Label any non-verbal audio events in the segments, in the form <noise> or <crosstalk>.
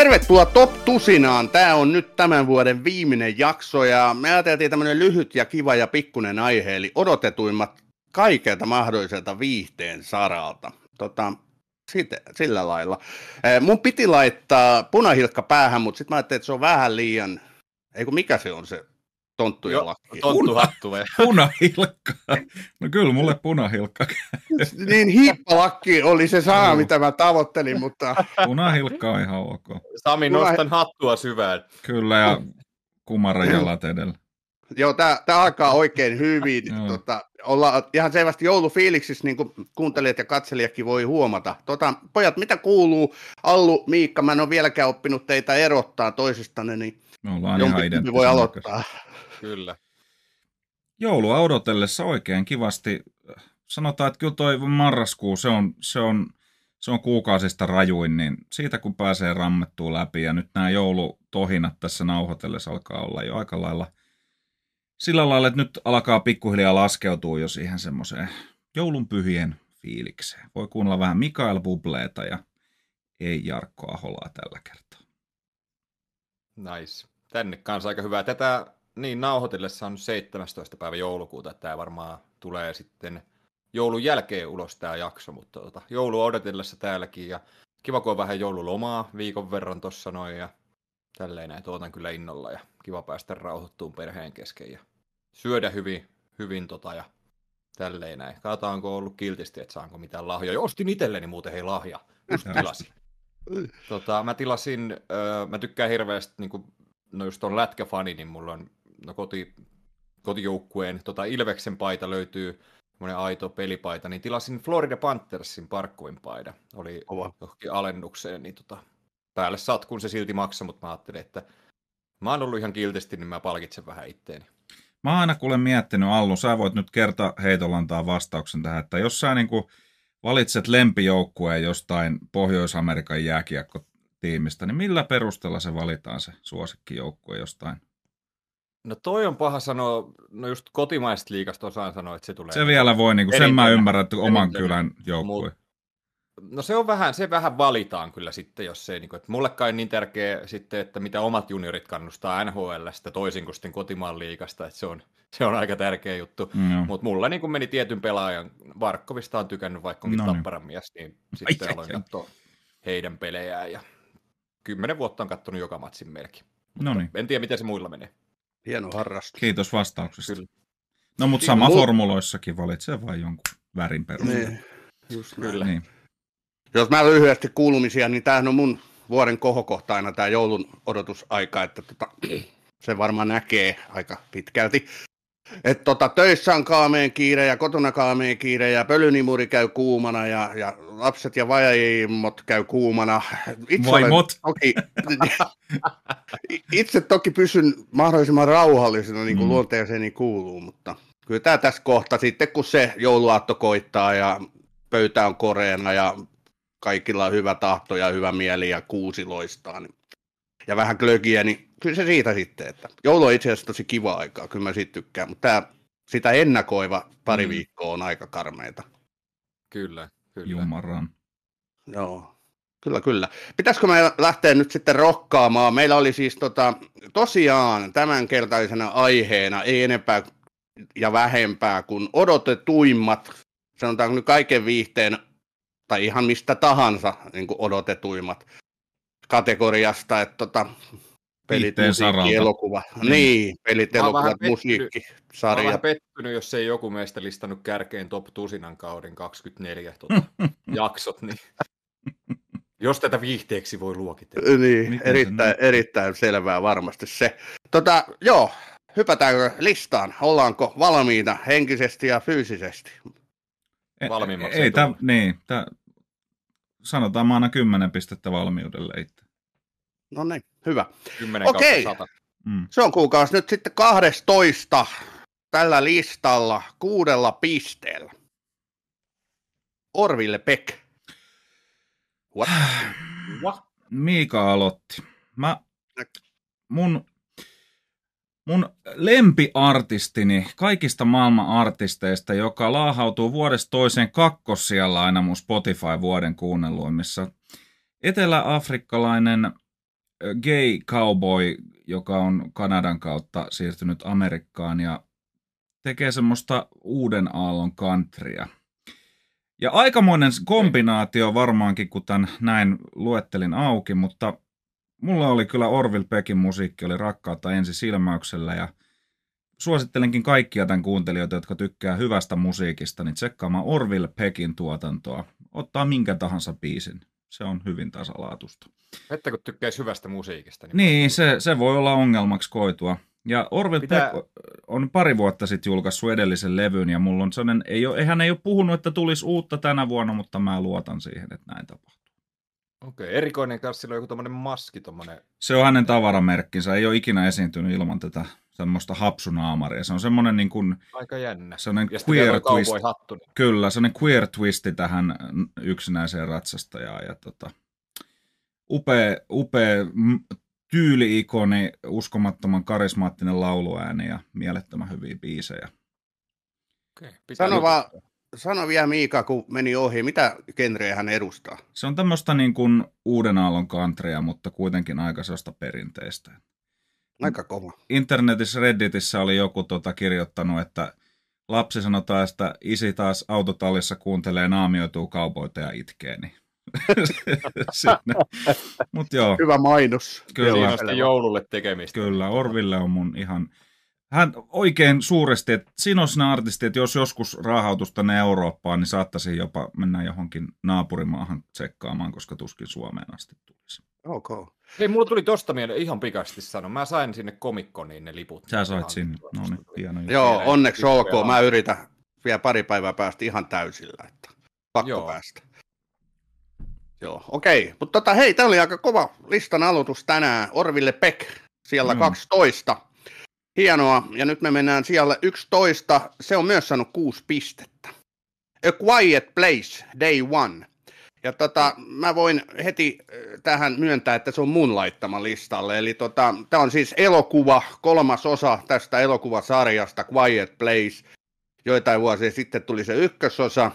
Tervetuloa Top Tusinaan. Tämä on nyt tämän vuoden viimeinen jakso ja me ajateltiin tämmöinen lyhyt ja kiva ja pikkunen aihe, eli odotetuimmat kaikelta mahdolliselta viihteen saralta. Tota, siitä, sillä lailla. Mun piti laittaa punahilkka päähän, mutta sitten mä ajattelin, että se on vähän liian, eikö mikä se on se tonttu ja lakki? Tonttuhattu? Punahilkka. No kyllä mulle punahilkka. <laughs> niin hiippalakki oli se sana, mitä mä tavoittelin, mutta... Punahilkka on ihan ok. Sami, Punah... nostan hattua syvään. Kyllä, ja kumaran jalat edellä. Joo, tämä alkaa oikein hyvin. tota, olla ihan selvästi joulufiiliksissä, niin kuin kuuntelijat ja katselijatkin voi huomata. Tota, pojat, mitä kuuluu? Allu, Miikka, mä en ole vieläkään oppinut teitä erottaa toisistanne, niin me ollaan ihan voi aloittaa. Kyllä. Joulua odotellessa oikein kivasti. Sanotaan, että kyllä toi marraskuu, se on, se on, se on kuukausista rajuin, niin siitä kun pääsee rammettua läpi ja nyt nämä joulutohinat tässä nauhoitellessa alkaa olla jo aika lailla sillä lailla, että nyt alkaa pikkuhiljaa laskeutua jo siihen semmoiseen joulunpyhien fiilikseen. Voi kuunnella vähän Mikael Bubleeta ja ei Jarkko Aholaa tällä kertaa. Nice. Tänne kanssa aika hyvää. Tätä niin nauhoitellessa on 17. päivä joulukuuta. Tämä varmaan tulee sitten joulun jälkeen ulos tämä jakso, mutta tota, joulua odotellessa täälläkin ja kiva kun on vähän joululomaa viikon verran tuossa noin ja tälleen näin tuotan kyllä innolla ja kiva päästä rauhoittuun perheen kesken ja syödä hyvin, hyvin tota ja tälleen näin. Katsotaan, onko ollut kiltisti, että saanko mitään lahjoja. Ostin itselleni muuten hei lahja, just tilasin. tota, mä tilasin, öö, mä tykkään hirveästi, niin kuin, no just on lätkäfani, niin mulla on no koti, kotijoukkueen tota Ilveksen paita löytyy, semmoinen aito pelipaita, niin tilasin Florida Panthersin parkkuin paida. Oli johonkin alennukseen, niin tota, päälle kun se silti maksaa, mutta mä ajattelin, että mä oon ollut ihan kiltisti, niin mä palkitsen vähän itteeni. Mä oon aina kuule miettinyt, Allu, sä voit nyt kerta heitolla antaa vastauksen tähän, että jos sä niin kuin valitset lempijoukkueen jostain Pohjois-Amerikan jääkiekkotiimistä, niin millä perusteella se valitaan se suosikkijoukkue jostain? No toi on paha sanoa, no just kotimaisesta liikasta osaan sanoa, että se tulee. Se vielä voi, niin kuin, sen mä ymmärrän, että oman kylän joukkue. No se on vähän, se vähän valitaan kyllä sitten, jos ei, niin kuin, että mulle kai niin tärkeä sitten, että mitä omat juniorit kannustaa NHLstä toisin kuin sitten kotimaan liikasta, että se on, se on aika tärkeä juttu. Mm, Mutta mulla niin kuin meni tietyn pelaajan, Varkkovista on tykännyt vaikka onkin no niin. Tapparan mies, niin sitten ai, aloin katsoa heidän pelejään ja kymmenen vuotta on katsonut joka matsin melkein. No niin. En tiedä, miten se muilla menee. Hieno harrastus. Kiitos vastauksesta. Kyllä. No mutta sama Mul... formuloissakin valitsee vain jonkun värin perusteella. Niin, just Kyllä. Niin. Jos mä lyhyesti kuulumisia, niin tämähän on mun vuoden kohokohta aina tämä joulun odotusaika, että tota, se varmaan näkee aika pitkälti. Et tota, töissä on kaameen kiire ja kotona kaameen kiire ja pölynimuri käy kuumana ja, ja lapset ja vaimot käy kuumana. Itse Vaimot? Toki, <laughs> itse toki pysyn mahdollisimman rauhallisena, niin kuin mm. luonteeseeni kuuluu, mutta kyllä tämä tässä kohta sitten, kun se jouluaatto koittaa ja pöytä on koreena ja kaikilla on hyvä tahto ja hyvä mieli ja kuusi loistaa, niin, ja vähän klögiä, niin kyllä se siitä sitten, että joulu on itse asiassa tosi kiva aikaa, kyllä mä siitä tykkään, mutta tämä sitä ennakoiva pari mm. viikkoa on aika karmeita. Kyllä, kyllä. Jumaran. Joo, kyllä, kyllä. Pitäisikö me lähteä nyt sitten rokkaamaan? Meillä oli siis tota, tosiaan tämänkertaisena aiheena, ei enempää ja vähempää kuin odotetuimmat, sanotaanko nyt kaiken viihteen tai ihan mistä tahansa niin kuin odotetuimmat kategoriasta, että tota, pelit, musiikki, elokuva. Mm. Niin, pelit, elokuvat, musiikki, sarja. Mä vähän pettynyt, jos ei joku meistä listannut kärkeen top tusinan kauden 24 tuota, <laughs> jaksot, niin jos tätä viihteeksi voi luokitella. Niin, Miten erittäin, erittäin selvää varmasti se. Tota, joo, hypätäänkö listaan? Ollaanko valmiita henkisesti ja fyysisesti? Valmiimmaksi ei, ei tä, niin, tä, sanotaan mä annan 10 pistettä valmiudelle itse. No niin, hyvä. 10 Okei, mm. se on kuukausi nyt sitten 12 tällä listalla kuudella pisteellä. Orville Peck. What? What? Miika aloitti. Mä, mun mun lempiartistini kaikista maailman artisteista, joka laahautuu vuodesta toiseen kakkossijalla aina mun Spotify-vuoden kuunnelluimmissa. Etelä-afrikkalainen gay cowboy, joka on Kanadan kautta siirtynyt Amerikkaan ja tekee semmoista uuden aallon countrya. Ja aikamoinen kombinaatio varmaankin, kun tämän näin luettelin auki, mutta mulla oli kyllä Orville Peckin musiikki, oli rakkautta ensi silmäyksellä ja suosittelenkin kaikkia tämän kuuntelijoita, jotka tykkää hyvästä musiikista, niin tsekkaamaan Orville Peckin tuotantoa. Ottaa minkä tahansa biisin. Se on hyvin tasalaatusta. Että kun tykkäisi hyvästä musiikista. Niin, niin se, se voi olla ongelmaksi koitua. Ja Orville Pitää... Peck on pari vuotta sitten julkaissut edellisen levyn, ja mulla on sellainen, ei ole, hän ei ole puhunut, että tulisi uutta tänä vuonna, mutta mä luotan siihen, että näin tapahtuu. Okei, okay, erikoinen kanssa, sillä on joku tommonen maski tommonen. Se on hänen tavaramerkkinsä, ei ole ikinä esiintynyt ilman tätä semmoista hapsunaamaria. Se on semmoinen niin kuin... Aika jännä. Semmoinen ja queer twist. Hattu, niin. Kyllä, semmoinen queer twisti tähän yksinäiseen ratsastajaan. Ja tota, upea, upea tyyli-ikoni, uskomattoman karismaattinen lauluääni ja mielettömän hyviä biisejä. Okay, Sano vaan, sano vielä Miika, kun meni ohi, mitä genreä hän edustaa? Se on tämmöistä niin kuin uuden aallon countrya, mutta kuitenkin aika sellaista perinteistä. Aika kova. Internetissä Redditissä oli joku tota kirjoittanut, että lapsi sanotaan, että isi taas autotallissa kuuntelee naamioituu kaupoita ja itkee, niin <laughs> Mut joo. Hyvä mainos. Kyllä. Siinä joululle tekemistä. Kyllä, Orville on mun ihan... Hän oikein suuresti, että siinä on artisti, että jos joskus raahautus tänne Eurooppaan, niin saattaisi jopa mennä johonkin naapurimaahan tsekkaamaan, koska tuskin Suomeen asti tulisi. Ok. Hei, mulla tuli tosta mieleen ihan pikaisesti sanoa. Mä sain sinne komikkoniin ne liput. Sä sait sinne. No niin, hieno. Joo, onneksi olkoon. Mä yritän vielä pari päivää päästä ihan täysillä. Että pakko Joo. päästä. Joo, okei. Okay. Mutta tota, hei, tämä oli aika kova listan aloitus tänään. Orville Peck, siellä mm. 12. Hienoa. Ja nyt me mennään siellä 11. Se on myös saanut kuusi pistettä. A Quiet Place, Day One. Ja tota, mä voin heti äh, tähän myöntää, että se on mun laittama listalle. Eli tota, tämä on siis elokuva, kolmas osa tästä elokuvasarjasta Quiet Place. Joitain vuosia sitten tuli se ykkösosa.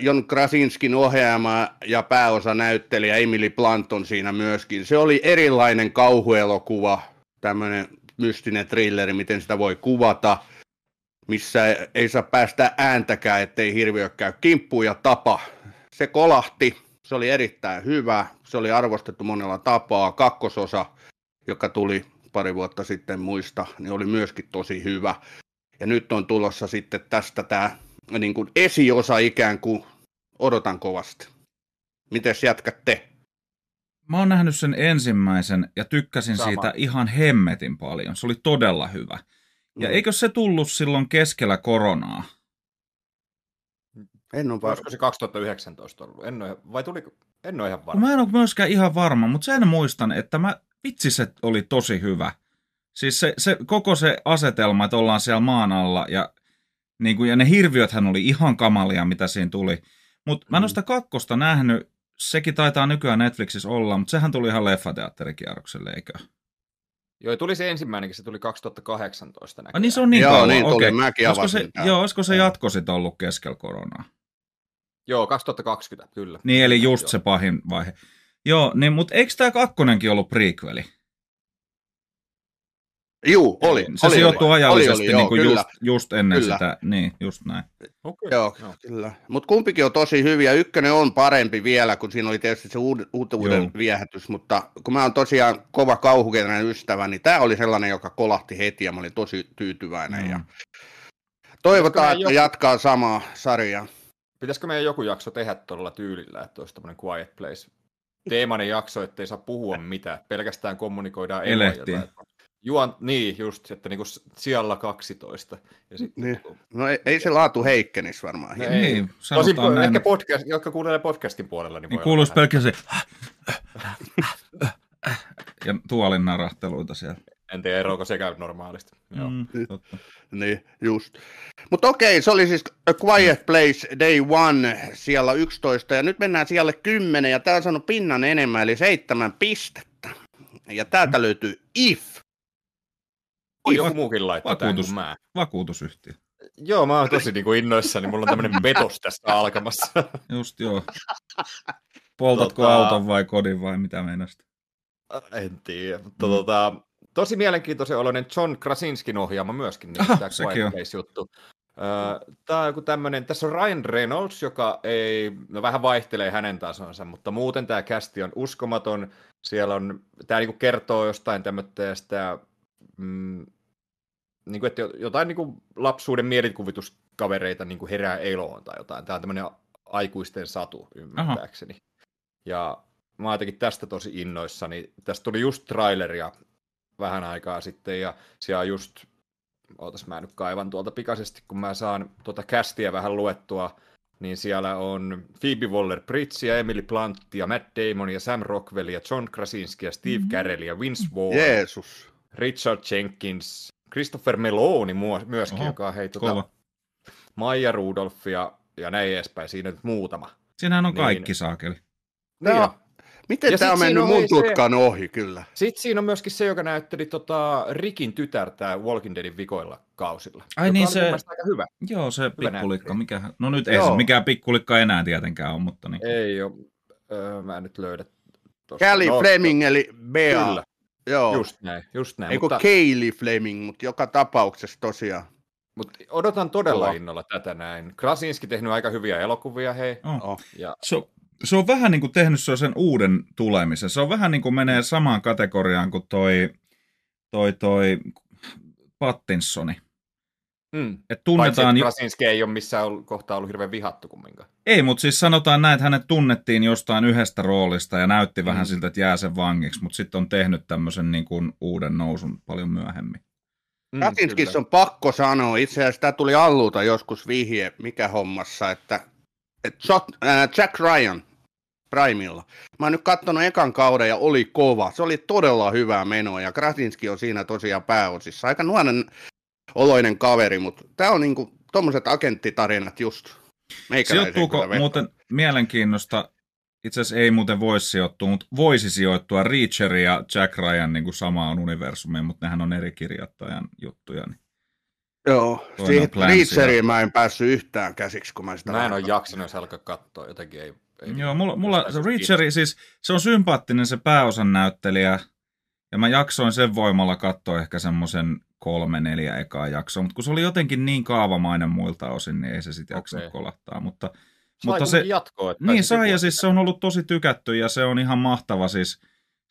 Jon Krasinskin ohjaama ja pääosa näyttelijä Emily Blunt on siinä myöskin. Se oli erilainen kauhuelokuva, tämmöinen mystinen thrilleri, miten sitä voi kuvata, missä ei saa päästä ääntäkään, ettei hirviö käy kimppuun ja tapa. Se kolahti, se oli erittäin hyvä, se oli arvostettu monella tapaa. Kakkososa, joka tuli pari vuotta sitten muista, niin oli myöskin tosi hyvä. Ja nyt on tulossa sitten tästä tämä niin kuin esiosa ikään kuin odotan kovasti. Mites jätkätte? Mä oon nähnyt sen ensimmäisen ja tykkäsin Sama. siitä ihan hemmetin paljon. Se oli todella hyvä. Ja mm. eikö se tullut silloin keskellä koronaa? En ole varma. se 2019 ollut? En ole, vai tuli, en ole ihan varma. Mä en ole myöskään ihan varma, mutta sen muistan, että mä, vitsi se oli tosi hyvä. Siis se, se, koko se asetelma, että ollaan siellä maan alla ja niin kuin, ja ne hirviöthän oli ihan kamalia, mitä siinä tuli. Mutta mä en ole mm. sitä kakkosta nähnyt. Sekin taitaa nykyään Netflixissä olla, mutta sehän tuli ihan leffateatterikierrokselle, eikö? Joo, tuli se ensimmäinenkin, se tuli 2018 näköjään. Ah, niin se on niin joo, kauan, niin okay. mäkin olisiko se, joo, olisiko se jatko sitten ollut keskellä koronaa? Joo, 2020, kyllä. Niin, eli just joo. se pahin vaihe. Joo, niin, mutta eikö tämä kakkonenkin ollut prequeli? Juu, oli. Se oli, sijoittuu oli, ajallisesti oli, oli, niin kuin joo, just, just ennen kyllä. sitä. Niin, just näin. Okay. Joo, no. kyllä. Mutta kumpikin on tosi hyviä. Ykkönen on parempi vielä, kun siinä oli tietysti se uud, uutuuden joo. viehätys. Mutta kun mä oon tosiaan kova kauhukenrainen ystävä, niin tämä oli sellainen, joka kolahti heti ja mä olin tosi tyytyväinen. Mm. Ja toivotaan, että joku... jatkaa samaa sarjaa. Pitäisikö meidän joku jakso tehdä tuolla tyylillä, että olisi tämmöinen Quiet Place teemainen jakso, ettei saa puhua mitään, pelkästään kommunikoidaan Elehtiä. Juon, niin, just, että niinku siellä 12. Ja sit, niin. No ei, ei se laatu heikkenis varmaan. No, ei, niin, Tosin, näin. ehkä podcast, jotka kuuntelee podcastin puolella. Niin, niin kuuluisi pelkästään se ja tuolin narahteluita siellä. En tiedä, eroako se käy normaalisti. Joo. Mm, totta. Niin, just. Mutta okei, se oli siis A Quiet Place Day One siellä 11, ja nyt mennään siellä 10, ja tää on saanut pinnan enemmän, eli seitsemän pistettä. Ja täältä mm. löytyy If. Joku muukin laittaa Vakuutus, tämän mä. Vakuutusyhtiö. Joo, mä oon tosi niin kuin innoissani. Mulla on tämmöinen petos <laughs> tästä alkamassa. Just joo. Poltatko tota... auton vai kodin vai mitä meinasit? En tiedä, mutta mm. tota, tosi mielenkiintoisen oloinen John Krasinskin ohjaama myöskin, niin Aha, tämä Quiet Place-juttu. Tämä on joku tämmöinen, tässä on Ryan Reynolds, joka ei, no vähän vaihtelee hänen tasonsa, mutta muuten tämä kästi on uskomaton. Siellä on, tämä niinku kertoo jostain tämmöistä, mm, niinku, että jotain niinku lapsuuden mielikuvituskavereita niinku herää eloon tai jotain. Tämä on tämmöinen aikuisten satu, ymmärtääkseni. Aha. Ja mä oon jotenkin tästä tosi innoissani. Tästä tuli just traileria vähän aikaa sitten, ja siellä on just ootas mä nyt kaivan tuolta pikaisesti, kun mä saan tuota kästiä vähän luettua, niin siellä on Phoebe Waller-Bridge ja Emily Blunt ja Matt Damon ja Sam Rockwell ja John Krasinski ja Steve mm-hmm. Carell ja Vince Vaughn. Jeesus. Richard Jenkins, Christopher Meloni myöskin, Oho, joka on hei, tuota, Maija Rudolph ja, ja näin edespäin. Siinä nyt muutama. Siinähän on niin, kaikki saakeli. Niin, no, Miten tämä on mennyt on mun tutkan se, ohi, kyllä. Sitten siinä on myöskin se, joka näytteli tota Rikin tytärtä Walking Deadin vikoilla kausilla. Ai niin se, aika hyvä. Joo, se hyvä pikkulikka. Mikä, no nyt ei joo. se mikään pikkulikka enää tietenkään ole, mutta niin. Ei ole, öö, mä en nyt löydä. Kelly no, Fleming eli Bea. Kyllä. Joo. Just näin, just näin. Ei mutta... Kaylee Fleming, mutta joka tapauksessa tosiaan. Mut odotan todella Kova. innolla tätä näin. Krasinski tehnyt aika hyviä elokuvia, hei. Oh. Ja... So, se on vähän niin kuin tehnyt sen uuden tulemisen. Se on vähän niin kuin menee samaan kategoriaan kuin toi, toi, toi Pattinsoni. Mm. Et tunnetaan Paitsi, että ei ole missään kohtaa ollut hirveän vihattu kumminkaan. Ei, mutta siis sanotaan näin, että hänet tunnettiin jostain yhdestä roolista ja näytti mm. vähän siltä, että jää sen vangiksi, mutta sitten on tehnyt tämmöisen niin kuin uuden nousun paljon myöhemmin. Mm, Krasinskissa on pakko sanoa, itse asiassa tämä tuli Alluuta joskus vihje, mikä hommassa, että, että Jack Ryan Primilla. Mä oon nyt katsonut ekan kauden ja oli kova. Se oli todella hyvää menoa ja Krasinski on siinä tosiaan pääosissa. Aika nuoren oloinen kaveri, mutta tämä on niinku tuommoiset agenttitarinat just. Sijoittuuko muuten mielenkiinnosta, itse asiassa ei muuten voisi sijoittua, mutta voisi sijoittua Reacher ja Jack Ryan niin kuin samaan universumiin, mutta nehän on eri kirjoittajan juttuja. Niin. Joo, siihen Reacheriin mä en päässyt yhtään käsiksi, kun mä sitä... Mä en ole jaksanut, jos alkaa katsoa, jotenkin ei ei Joo, mulla, mulla se Richeri, siis se on sympaattinen se pääosan näyttelijä, ja mä jaksoin sen voimalla katsoa ehkä semmoisen kolme, neljä ekaa jaksoa, mutta kun se oli jotenkin niin kaavamainen muilta osin, niin ei se sitten jaksanut okay. kolahtaa, mutta... Sai mutta se, jatkoa, että niin sai, ja siis se on ollut tosi tykätty, ja se on ihan mahtava, siis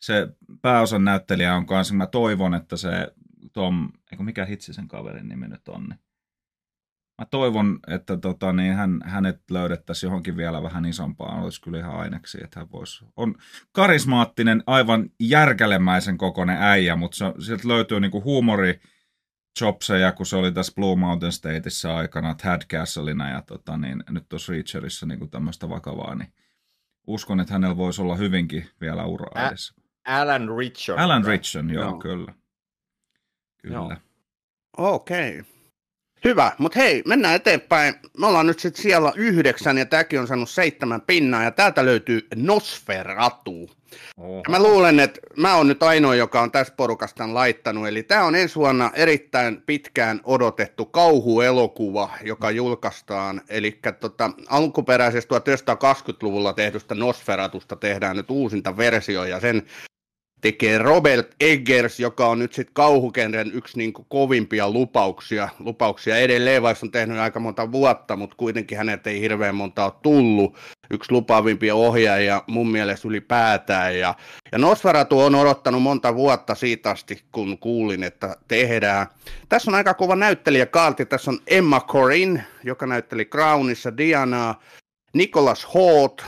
se pääosan näyttelijä on kanssa, mä toivon, että se Tom, eikö mikä hitsi sen kaverin nimi nyt on, niin Mä toivon, että tota, niin hän, hänet löydettäisiin johonkin vielä vähän isompaan. Olisi kyllä ihan aineksi, että hän voisi. On karismaattinen, aivan järkälemäisen kokoinen äijä, mutta se, sieltä löytyy niinku huumori, chopseja, kun se oli tässä Blue Mountain Stateissa aikana, Tad Castleina ja tota, niin, nyt tuossa Reacherissa niin tämmöistä vakavaa, niin uskon, että hänellä voisi olla hyvinkin vielä ura edessä. Alan Richard. Alan Richard, joo, joo. kyllä. Kyllä. Okei. Okay. Hyvä, mutta hei, mennään eteenpäin. Me ollaan nyt sitten siellä yhdeksän ja tämäkin on saanut seitsemän pinnaa ja täältä löytyy Nosferatu. Oho. Mä luulen, että mä oon nyt ainoa, joka on tässä porukasta laittanut. Eli tämä on ensi vuonna erittäin pitkään odotettu kauhuelokuva, joka julkaistaan. Eli tota, alkuperäisestä 1920-luvulla tehdystä Nosferatusta tehdään nyt uusinta versio ja sen tekee Robert Eggers, joka on nyt sitten kauhukenren yksi niin kuin kovimpia lupauksia. Lupauksia edelleen, vaikka on tehnyt aika monta vuotta, mutta kuitenkin hänet ei hirveän monta ole tullut. Yksi lupaavimpia ohjaajia mun mielestä ylipäätään. Ja, ja Nosferatu on odottanut monta vuotta siitä asti, kun kuulin, että tehdään. Tässä on aika kova näyttelijä kaarti. Tässä on Emma Corrin, joka näytteli Crownissa Dianaa. Nicholas Holt,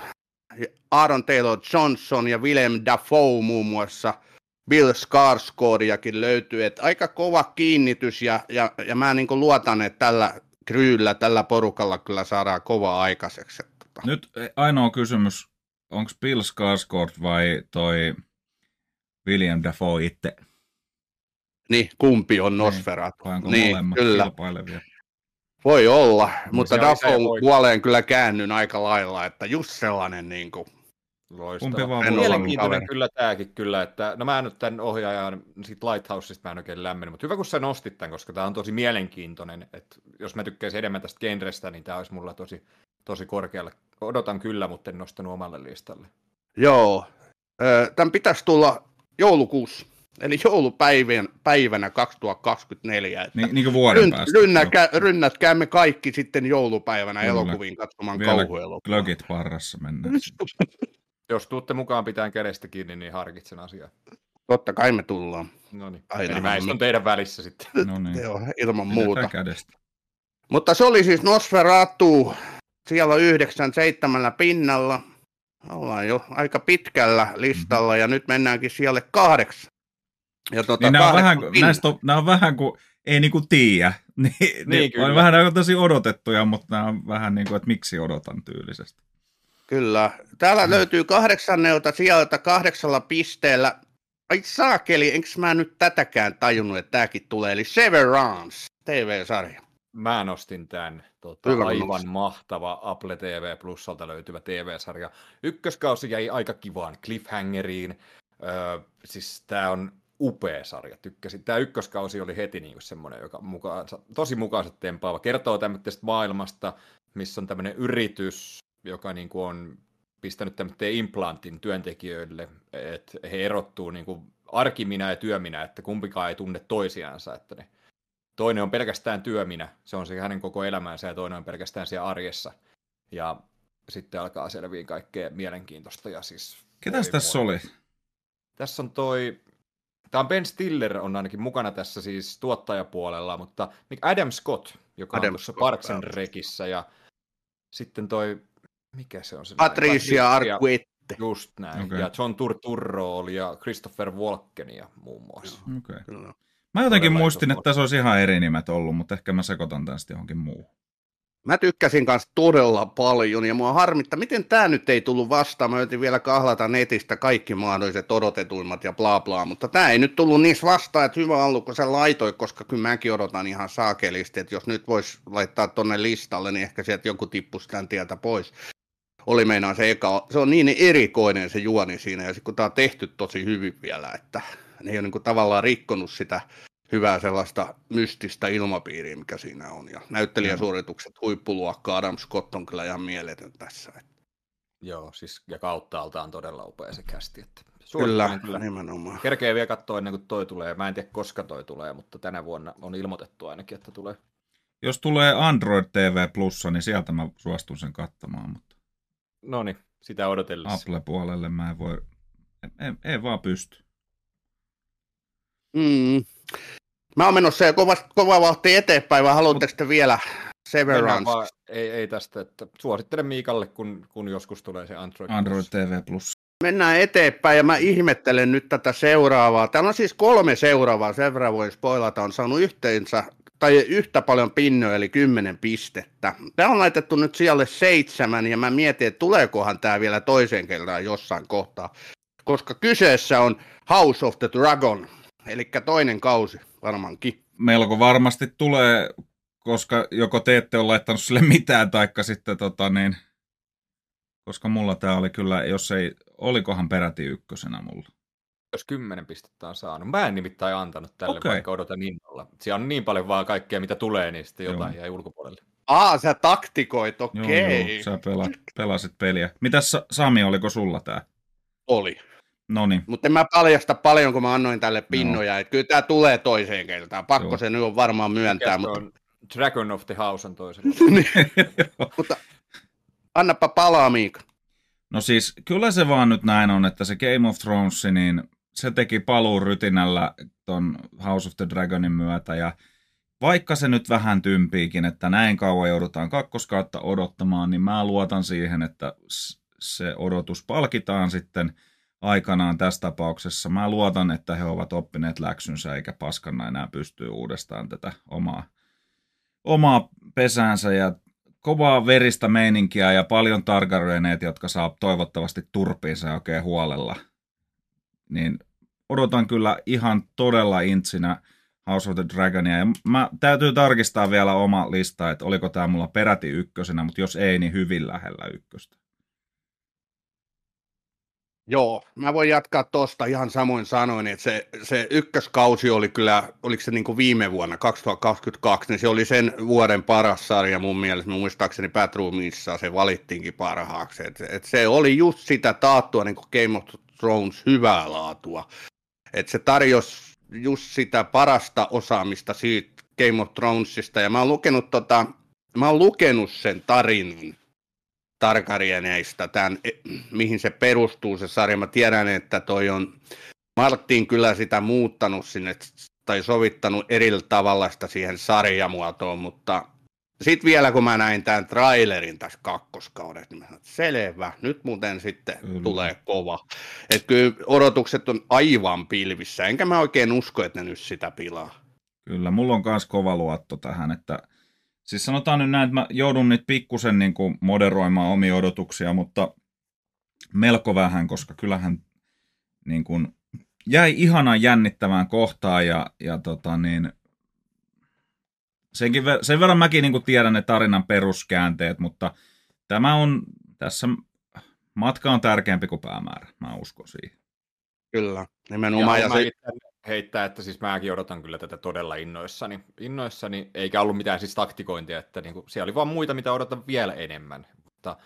Aaron Taylor Johnson ja Willem Dafoe muun muassa. Bill Skarsgårdiakin löytyy, että aika kova kiinnitys ja, ja, ja mä niin luotan, että tällä kryyllä, tällä porukalla kyllä saadaan kova aikaiseksi. Tota. Nyt ainoa kysymys, onko Bill Skarsgård vai toi William Dafoe itse? Niin, kumpi on niin, Nosferatu? Niin, molemmat kyllä. kilpailevia? Voi olla, niin mutta Dafoe puoleen kyllä käännyn aika lailla, että just sellainen niin kuin, Loistava. Mielenkiintoinen kyllä tämäkin kyllä, että no mä en nyt tämän ohjaajan siitä Lighthouseista mä en oikein lämmennyt, mutta hyvä kun sä nostit tämän, koska tämä on tosi mielenkiintoinen, että jos mä tykkäisin enemmän tästä genrestä, niin tämä olisi mulla tosi, tosi korkealle. Odotan kyllä, mutta en nostanut omalle listalle. Joo, tämän pitäisi tulla joulukuussa. Eli joulupäivän päivänä 2024. Että Ni, niin kuin vuoden ryn, päästä. rynnäkä, rynnätkäämme kaikki sitten joulupäivänä Kyllä. elokuviin katsomaan Vielä kauhuelokuvaa. Glögit parrassa mennään. <laughs> Jos tuutte mukaan pitään kädestä kiinni, niin harkitsen asiaa. Totta kai me tullaan. No niin. Aina Eli mä istun teidän välissä sitten. <laughs> No niin. Joo, ilman Pidetään muuta. kädestä. Mutta se oli siis Nosferatu siellä yhdeksän seitsemällä pinnalla. Ollaan jo aika pitkällä listalla Mhm. ja nyt mennäänkin siellä kahdeksan. Ja tota, Niin nämä on, vähän, kuin- näistä on, nämä on vähän kuin ei niinku tiedä. <laughs> Niin, niin, Niin, on kyllä. vähän aika tosi odotettuja, mutta nämä on vähän niin kuin, että miksi odotan tyylisesti. Kyllä. Täällä Mm. löytyy kahdeksannelta sieltä kahdeksalla pisteellä. Ai saakeli, enkö mä nyt tätäkään tajunnut, että tämäkin tulee. Eli Severance, TV-sarja. Mä nostin tämän tota, Hyvä, aivan nostit. mahtava Apple TV Plusalta löytyvä TV-sarja. Ykköskausi jäi aika kivaan cliffhangeriin. Öö, siis tämä on upea sarja, tykkäsin. Tämä ykköskausi oli heti niinku semmoinen, joka mukaansa, tosi mukaansa tempaava. Kertoo tämmöisestä maailmasta, missä on tämmöinen yritys, joka niinku on pistänyt tämmöisen implantin työntekijöille, että he erottuu niinku arkiminä ja työminä, että kumpikaan ei tunne toisiansa, että ne toinen on pelkästään työminä, se on se hänen koko elämänsä, ja toinen on pelkästään siellä arjessa. Ja sitten alkaa selviä kaikkea mielenkiintoista. Ja siis Ketäs tässä oli? Tässä on toi, tämä on Ben Stiller on ainakin mukana tässä siis tuottajapuolella, mutta Adam Scott, joka Adam on tuossa Scott, Parks and joo. Rekissä, ja sitten toi, mikä se on se? Patricia Arquette. Just näin. Okei. Ja John Turturro oli ja Christopher Walken ja muun muassa. Okay. Kyllä. Mä jotenkin Todella muistin, että tässä olisi ihan eri nimet ollut, mutta ehkä mä sekoitan tämän sitten johonkin muuhun. Mä tykkäsin kanssa todella paljon ja mua harmittaa, miten tämä nyt ei tullut vastaan. Mä yritin vielä kahlata netistä kaikki mahdolliset odotetuimmat ja bla bla, mutta tämä ei nyt tullut niissä vastaan, että hyvä ollut, kun sä laitoit, koska kyllä mäkin odotan ihan saakelisti, että jos nyt vois laittaa tonne listalle, niin ehkä sieltä joku tippuisi tämän tieltä pois. Oli meinaa se eka, se on niin erikoinen se juoni siinä ja sit kun tämä on tehty tosi hyvin vielä, että ne ei ole niin tavallaan rikkonut sitä hyvää sellaista mystistä ilmapiiriä, mikä siinä on. Ja näyttelijäsuoritukset huippuluokka, Adam Scott on kyllä ihan mieletön tässä. Että Joo, siis ja kauttaalta on todella upea se kästi. Että kyllä, kyllä, nimenomaan. Kerkee vielä katsoa ennen kuin toi tulee. Mä en tiedä koska toi tulee, mutta tänä vuonna on ilmoitettu ainakin, että tulee. Jos tulee Android TV Plussa, niin sieltä mä suostun sen katsomaan, mutta No niin, sitä odotellessa. Apple-puolelle mä en voi, ei, ei vaan pysty. Mm. Mä oon menossa jo kova, kova vauhti eteenpäin, vai haluatteko te vielä Severance? vaan, ei, ei tästä, että suosittelen Miikalle, kun, kun joskus tulee se Android. Android Plus. TV Plus. Mennään eteenpäin ja mä ihmettelen nyt tätä seuraavaa. Täällä on siis kolme seuraavaa, sen verran voi spoilata, on saanut yhteensä tai yhtä paljon pinnoja, eli 10 pistettä. Tämä on laitettu nyt siellä seitsemän, ja mä mietin, että tuleekohan tämä vielä toiseen kertaan jossain kohtaa. Koska kyseessä on House of the Dragon, eli toinen kausi varmaankin. Melko varmasti tulee, koska joko te ette ole laittanut sille mitään, taikka sitten tota niin, koska mulla tämä oli kyllä, jos ei, olikohan peräti ykkösenä mulla. Jos 10 pistettä on saanut. Mä en nimittäin antanut tälle, Okei. vaikka odotan innolla. Siellä on niin paljon vaan kaikkea, mitä tulee, niin sitten jotain Joo. jäi ulkopuolelle. Aa, sä taktikoit, Joo, okei. joo, sä pela, pelasit peliä. Mitäs Sa- Sami, oliko sulla tää? Oli. No niin, Mutta en mä paljasta paljon, kun mä annoin tälle pinnoja. että Kyllä tämä tulee toiseen kertaan. Pakko Joo. se nyt on varmaan myöntää. Mutta, on Dragon of the House on toisella. <laughs> mutta annapa palaa, Miika. No siis kyllä se vaan nyt näin on, että se Game of Thrones, niin se teki paluun rytinällä ton House of the Dragonin myötä ja vaikka se nyt vähän tympiikin, että näin kauan joudutaan kakkoskautta odottamaan, niin mä luotan siihen, että se odotus palkitaan sitten aikanaan tässä tapauksessa. Mä luotan, että he ovat oppineet läksynsä eikä paskanna enää pystyy uudestaan tätä omaa, omaa pesäänsä ja kovaa veristä meininkiä ja paljon Targaryeneet, jotka saa toivottavasti turpiinsa oikein huolella. Niin odotan kyllä ihan todella intsinä House of the Dragonia. Ja mä täytyy tarkistaa vielä oma lista, että oliko tämä mulla peräti ykkösenä, mutta jos ei, niin hyvin lähellä ykköstä. Joo, mä voin jatkaa tuosta ihan samoin sanoin, että se, se ykköskausi oli kyllä, oliko se niin kuin viime vuonna, 2022, niin se oli sen vuoden paras sarja mun mielestä. Mä muistaakseni Batroomissa se valittiinkin parhaaksi. Et, et se oli just sitä taattua niin kuin Game of Thrones hyvää laatua. että se tarjosi just sitä parasta osaamista siitä Game of Thronesista, ja mä oon lukenut, tota, mä oon lukenut sen tarinan Targaryeneista, tämän, e, mihin se perustuu se sarja. Mä tiedän, että toi on Martin kyllä sitä muuttanut sinne tai sovittanut eri tavalla sitä siihen sarjamuotoon, mutta sitten vielä kun mä näin tämän trailerin tässä kakkoskaudessa, niin mä sanoin, että selvä, nyt muuten sitten mm. tulee kova. Että kyllä odotukset on aivan pilvissä, enkä mä oikein usko, että ne nyt sitä pilaa. Kyllä, mulla on myös kova luotto tähän, että siis sanotaan nyt näin, että mä joudun nyt pikkusen niin kuin moderoimaan omia odotuksia, mutta melko vähän, koska kyllähän niin kuin jäi ihanan jännittävään kohtaan ja, ja tota niin, senkin, sen verran mäkin niin kuin tiedän ne tarinan peruskäänteet, mutta tämä on, tässä matka on tärkeämpi kuin päämäärä, mä uskon siihen. Kyllä, nimenomaan. Ja, ja se... heittää, että siis mäkin odotan kyllä tätä todella innoissani, innoissani eikä ollut mitään siis taktikointia, että niin kuin, siellä oli vaan muita, mitä odotan vielä enemmän. Mutta,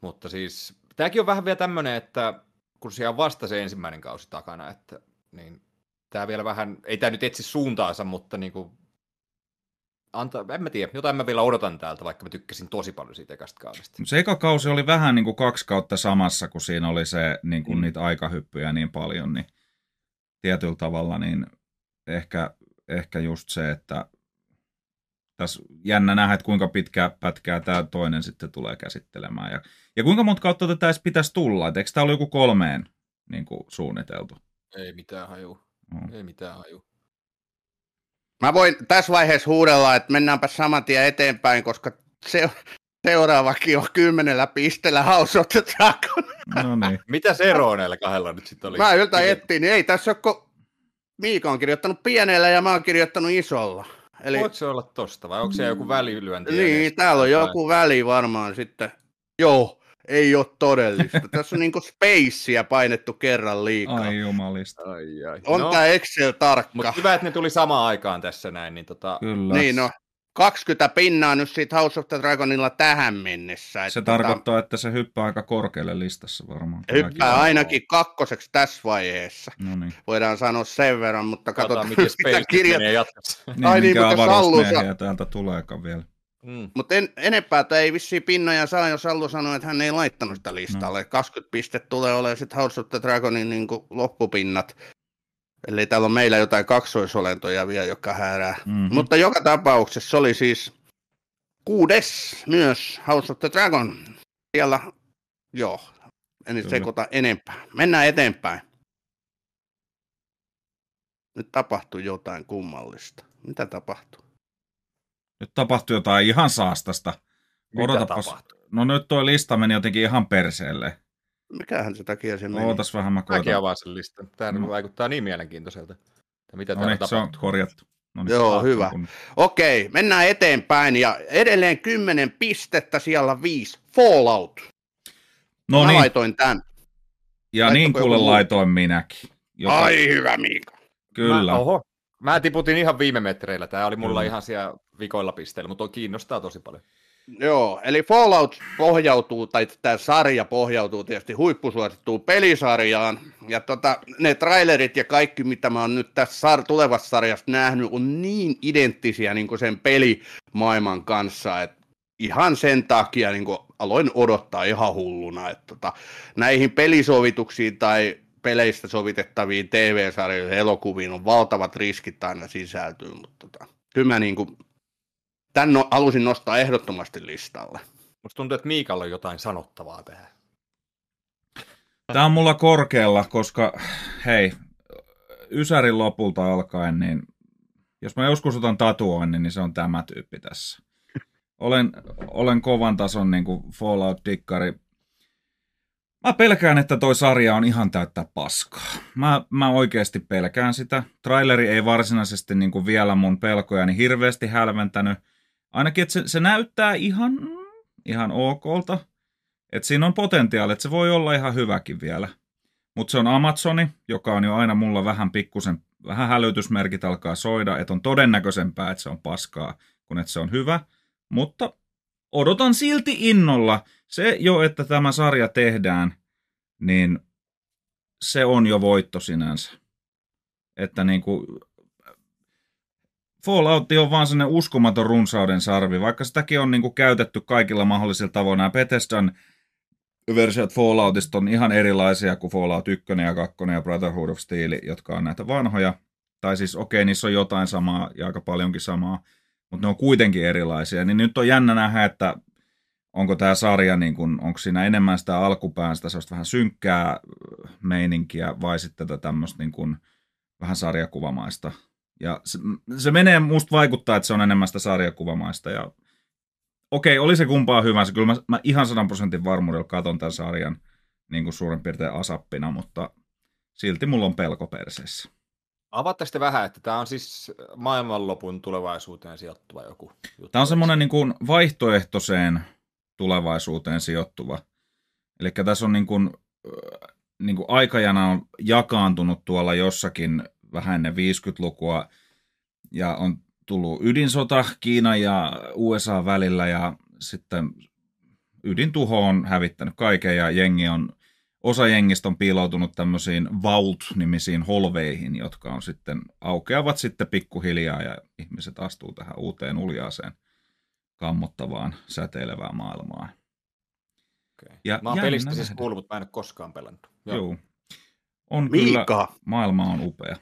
mutta siis tämäkin on vähän vielä tämmöinen, että kun siellä on vasta se ensimmäinen kausi takana, että niin tämä vielä vähän, ei tämä nyt etsi suuntaansa, mutta niin kuin, anta, en mä tiedä, jotain mä vielä odotan täältä, vaikka mä tykkäsin tosi paljon siitä ekasta kaudesta. Se eka kausi oli vähän niin kuin kaksi kautta samassa, kun siinä oli se, niin kuin mm. niitä aikahyppyjä niin paljon, niin tietyllä tavalla niin ehkä, ehkä just se, että tässä jännä nähdä, että kuinka pitkää pätkää tämä toinen sitten tulee käsittelemään. Ja, ja kuinka monta kautta tätä edes pitäisi tulla? Et eikö tämä ole joku kolmeen niin kuin suunniteltu? Ei mitään haju. Mm. Ei mitään haju. Mä voin tässä vaiheessa huudella, että mennäänpä saman tien eteenpäin, koska se, seuraavakin on kymmenellä pisteellä House of the Dragon. No niin. Mitä se ero näillä kahdella nyt sitten oli? Mä yltä etsin, niin ei tässä ole, kun Miika on kirjoittanut pienellä ja mä oon kirjoittanut isolla. Eli... Voiko se olla tosta vai onko se joku välilyönti? Niin, täällä on joku väli varmaan sitten. Joo, ei ole todellista. <laughs> Tässä on niinku spacea painettu kerran liikaa. Ai jumalista. Ai, ai. On no, tämä Excel tarkka. Mutta hyvä, että ne tuli samaan aikaan tässä näin. Niin, tota... Kyllä. niin no, 20 pinnaa nyt siitä House of the Dragonilla tähän mennessä. Se että tarkoittaa, tota... että se hyppää aika korkealle listassa varmaan. Hyppää on. ainakin kakkoseksi tässä vaiheessa. No niin. Voidaan sanoa sen verran, mutta katsotaan, miten <laughs> Space kirjat... menee jatkossa. Niin, Ai niin, mikä avaruusmiehiä täältä tuleekaan vielä. Mm. Mutta en, enempää tai ei vissiin pinnoja saa, jos Allu sanoi, että hän ei laittanut sitä listalle. No. 20 pistettä tulee olemaan sitten House of the Dragonin niin loppupinnat. Eli täällä on meillä jotain kaksoisolentoja vielä, jotka häärää. Mm-hmm. Mutta joka tapauksessa oli siis kuudes myös House of the Dragon. Siellä, joo, en nyt sekoita enempää. Mennään eteenpäin. Nyt tapahtui jotain kummallista. Mitä tapahtuu? Nyt tapahtui jotain ihan saastasta. Mitä tapahtui? No nyt tuo lista meni jotenkin ihan perseelle. Mikähän se takia se meni? Ootas vähän, mä koitan. Mäkin avaan sen listan. Tämä no. vaikuttaa niin mielenkiintoiselta. Mitä no niin, se on korjattu. No niin, Joo, hyvä. Kun... Okei, mennään eteenpäin ja edelleen 10 pistettä, siellä viisi. Fallout. No mä niin. laitoin tämän. Ja Laittoiko niin kuule laitoin minäkin. Joka... Ai hyvä Miika. Kyllä. Mä, oho, mä tiputin ihan viime metreillä. Tämä oli mulla Kyllä. ihan siellä vikoilla pisteillä, mutta kiinnostaa tosi paljon. Joo, eli Fallout pohjautuu, tai tämä sarja pohjautuu tietysti huippusuosittuun pelisarjaan, ja tota, ne trailerit ja kaikki, mitä mä oon nyt tässä tulevassa sarjassa nähnyt, on niin identtisiä niin kuin sen pelimaailman kanssa, että ihan sen takia niin kuin aloin odottaa ihan hulluna, että tota, näihin pelisovituksiin tai peleistä sovitettaviin TV-sarjoihin elokuviin on valtavat riskit aina sisältyy, mutta tota, kyllä mä niin kuin Tän no, halusin nostaa ehdottomasti listalle. Musta tuntuu, että Miikalla on jotain sanottavaa tähän. Tämä on mulla korkealla, koska hei, Ysärin lopulta alkaen, niin jos mä joskus otan tatuoinnin, niin se on tämä tyyppi tässä. Olen, olen kovan tason niin kuin Fallout-dikkari. Mä pelkään, että toi sarja on ihan täyttä paskaa. Mä, mä oikeasti pelkään sitä. Traileri ei varsinaisesti niin kuin vielä mun pelkojani hirveästi hälventänyt. Ainakin, että se, se näyttää ihan, ihan okolta. Että siinä on potentiaali, että se voi olla ihan hyväkin vielä. Mutta se on Amazoni, joka on jo aina mulla vähän pikkusen, vähän hälytysmerkit alkaa soida, että on todennäköisempää, että se on paskaa, kuin että se on hyvä. Mutta odotan silti innolla. Se jo, että tämä sarja tehdään, niin se on jo voitto sinänsä. että niin kuin, Fallout on vaan sellainen uskomaton runsauden sarvi, vaikka sitäkin on niin kuin käytetty kaikilla mahdollisilla tavoin. Nämä Bethesdan versiot Falloutista on ihan erilaisia kuin Fallout 1 ja 2 ja Brotherhood of Steel, jotka on näitä vanhoja. Tai siis okei, okay, niissä on jotain samaa ja aika paljonkin samaa, mutta ne on kuitenkin erilaisia. Niin nyt on jännä nähdä, että onko tämä sarja, niin kun, onko siinä enemmän sitä alkupään, sitä vähän synkkää meininkiä, vai sitten tätä tämmöistä niin kun, vähän sarjakuvamaista. Ja se, se menee, musta vaikuttaa, että se on enemmän sitä sarjakuvamaista, ja okei, oli se kumpaa hyvänsä. Kyllä mä, mä ihan sadan prosentin varmuudella katon tämän sarjan niin kuin suurin piirtein asappina, mutta silti mulla on pelko perseessä. Avaatte sitten vähän, että tämä on siis maailmanlopun tulevaisuuteen sijoittuva joku juttu. Tämä on semmoinen niin kuin vaihtoehtoiseen tulevaisuuteen sijoittuva. Eli tässä on niin kuin, niin kuin aikajana on jakaantunut tuolla jossakin vähän ennen 50-lukua ja on tullut ydinsota Kiinan ja USA välillä ja sitten ydintuho on hävittänyt kaiken ja jengi on, osa jengistä on piiloutunut tämmöisiin Vault-nimisiin holveihin, jotka on sitten, aukeavat sitten pikkuhiljaa ja ihmiset astuu tähän uuteen uljaaseen kammottavaan säteilevään maailmaan. Okay. Ja mä oon pelistä siis kuullut, mutta mä en ole koskaan pelannut. Joo. Joo. On Miika. kyllä, maailma on upea.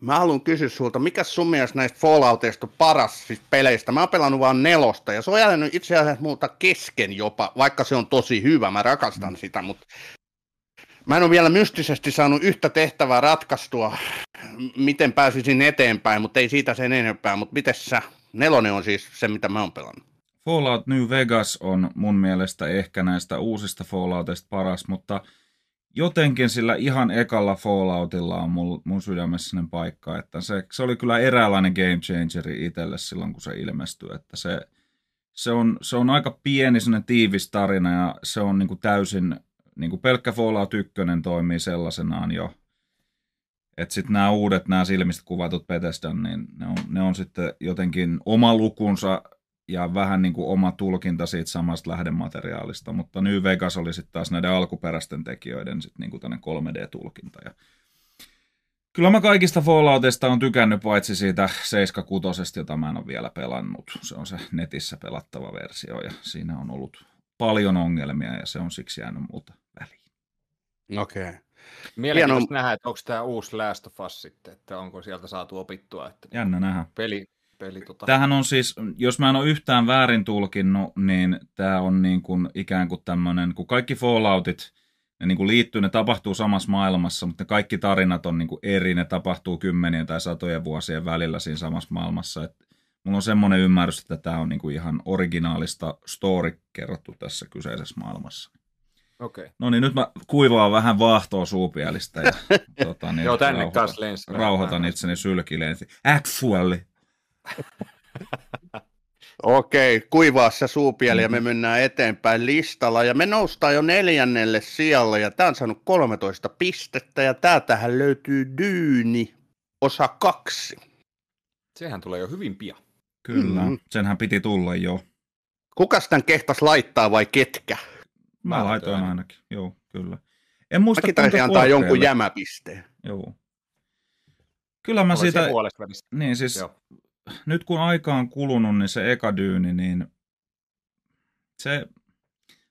Mä haluan kysyä sulta, mikä sun mielestä näistä Fallouteista on paras siis peleistä? Mä oon pelannut vaan nelosta ja se on jäänyt itse asiassa muuta kesken jopa, vaikka se on tosi hyvä, mä rakastan mm. sitä, mutta mä en ole vielä mystisesti saanut yhtä tehtävää ratkaistua, miten pääsisin eteenpäin, mutta ei siitä sen enempää, mutta miten sä? Nelonen on siis se, mitä mä oon pelannut. Fallout New Vegas on mun mielestä ehkä näistä uusista Fallouteista paras, mutta jotenkin sillä ihan ekalla Falloutilla on mun, mun sydämessäinen paikka, että se, se oli kyllä eräänlainen game changeri itselle silloin, kun se ilmestyi, että se, se, on, se on aika pieni sellainen tiivis tarina ja se on niin kuin täysin, niin kuin pelkkä Fallout 1 toimii sellaisenaan jo, että sitten nämä uudet, nämä silmistä kuvatut Bethesda, niin ne on, ne on sitten jotenkin oma lukunsa ja vähän niin kuin oma tulkinta siitä samasta lähdemateriaalista, mutta New Vegas oli sitten taas näiden alkuperäisten tekijöiden sitten niin kuin 3D-tulkinta. Ja Kyllä mä kaikista Falloutista on tykännyt paitsi siitä 76, jota mä en ole vielä pelannut. Se on se netissä pelattava versio ja siinä on ollut paljon ongelmia ja se on siksi jäänyt multa väliin. Okei. Okay. Mielenkiintoista nähdä, että onko tämä uusi Last of Us sitten, että onko sieltä saatu opittua. Että Jännä nähdä. Peli, peli tota... Tämähän on siis, jos mä en ole yhtään väärin tulkinnut, niin tämä on niin kuin ikään kuin tämmöinen, kun kaikki Falloutit, ne niin kuin liittyy, ne tapahtuu samassa maailmassa, mutta ne kaikki tarinat on niin kuin eri, ne tapahtuu kymmenien tai satojen vuosien välillä siinä samassa maailmassa. Et mulla on semmoinen ymmärrys, että tämä on niin kuin ihan originaalista story kerrottu tässä kyseisessä maailmassa. Okay. No niin, nyt mä kuivaan vähän vaahtoa suupielistä ja <laughs> tota, niin, Joo, tänne rauhoitan, kanssa lensi. Rauhoitan itseni sylkilensi. Actually. <laughs> Okei, okay, kuivaa se suupieli mm-hmm. ja me mennään eteenpäin listalla ja me noustaan jo neljännelle sijalle ja tämä on saanut 13 pistettä ja täältähän löytyy Dyyni osa kaksi. Sehän tulee jo hyvin pian. Kyllä, mm-hmm. senhän piti tulla jo. Kukas tämän kehtas laittaa vai ketkä? Mä, Mä laitoin ainakin, joo, kyllä. En muista, Mäkin taisin antaa jonkun jämäpisteen. Joo. Kyllä mä siitä... Niin siis, joo. Nyt kun aika on kulunut, niin se eka dyyni, niin se,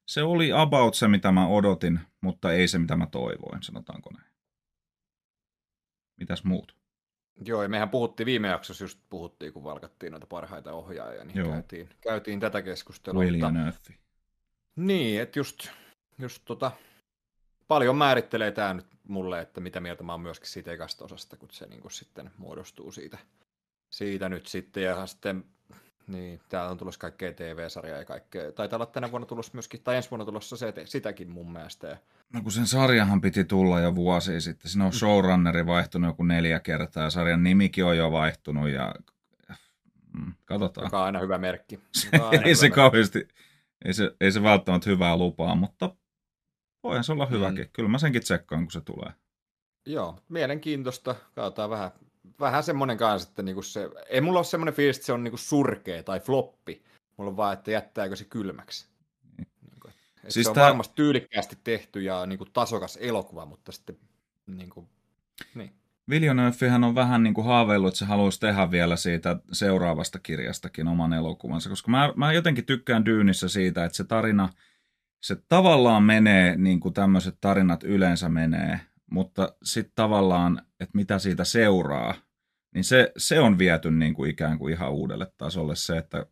se oli about se, mitä mä odotin, mutta ei se, mitä mä toivoin, sanotaanko näin. Mitäs muut? Joo, ja mehän puhuttiin viime jaksossa, just puhuttiin, kun valkattiin noita parhaita ohjaajia, niin Joo. Käytiin, käytiin tätä keskustelua. William Earthy. Niin, että just, just tota, paljon määrittelee tämä nyt mulle, että mitä mieltä mä oon myöskin siitä ekasta osasta, kun se niin kuin sitten muodostuu siitä, siitä nyt sitten. Ja sitten, niin, täällä on tulossa kaikkea TV-sarjaa ja kaikkea. Taitaa olla tänä vuonna tulossa myöskin, tai ensi vuonna tulossa se, sitäkin mun mielestä. No kun sen sarjahan piti tulla jo vuosi sitten. Siinä on showrunneri vaihtunut joku neljä kertaa ja sarjan nimikin on jo vaihtunut ja mm, katsotaan. Joka on aina hyvä merkki. <laughs> Aina ei se kauheasti ei se, ei se välttämättä hyvää lupaa, mutta voihan se olla mm. hyväkin. Mm. Kyllä mä senkin tsekkaan, kun se tulee. Joo, mielenkiintoista. Katsotaan vähän, vähän semmoinen kanssa, että niinku se, ei mulla ole semmoinen fiilis, että se on niinku surkea tai floppi. Mulla on vaan, että jättääkö se kylmäksi. Niin. Niinku, siis se on varmasti tyylikkäästi tehty ja niinku tasokas elokuva, mutta sitten niinku, niin. Villeneuvehän on vähän niin kuin haaveillut, että se haluaisi tehdä vielä siitä seuraavasta kirjastakin oman elokuvansa, koska mä, mä jotenkin tykkään Dyynissä siitä, että se tarina, se tavallaan menee niin kuin tämmöiset tarinat yleensä menee, mutta sitten tavallaan, että mitä siitä seuraa, niin se, se on viety niin kuin ikään kuin ihan uudelle tasolle se, että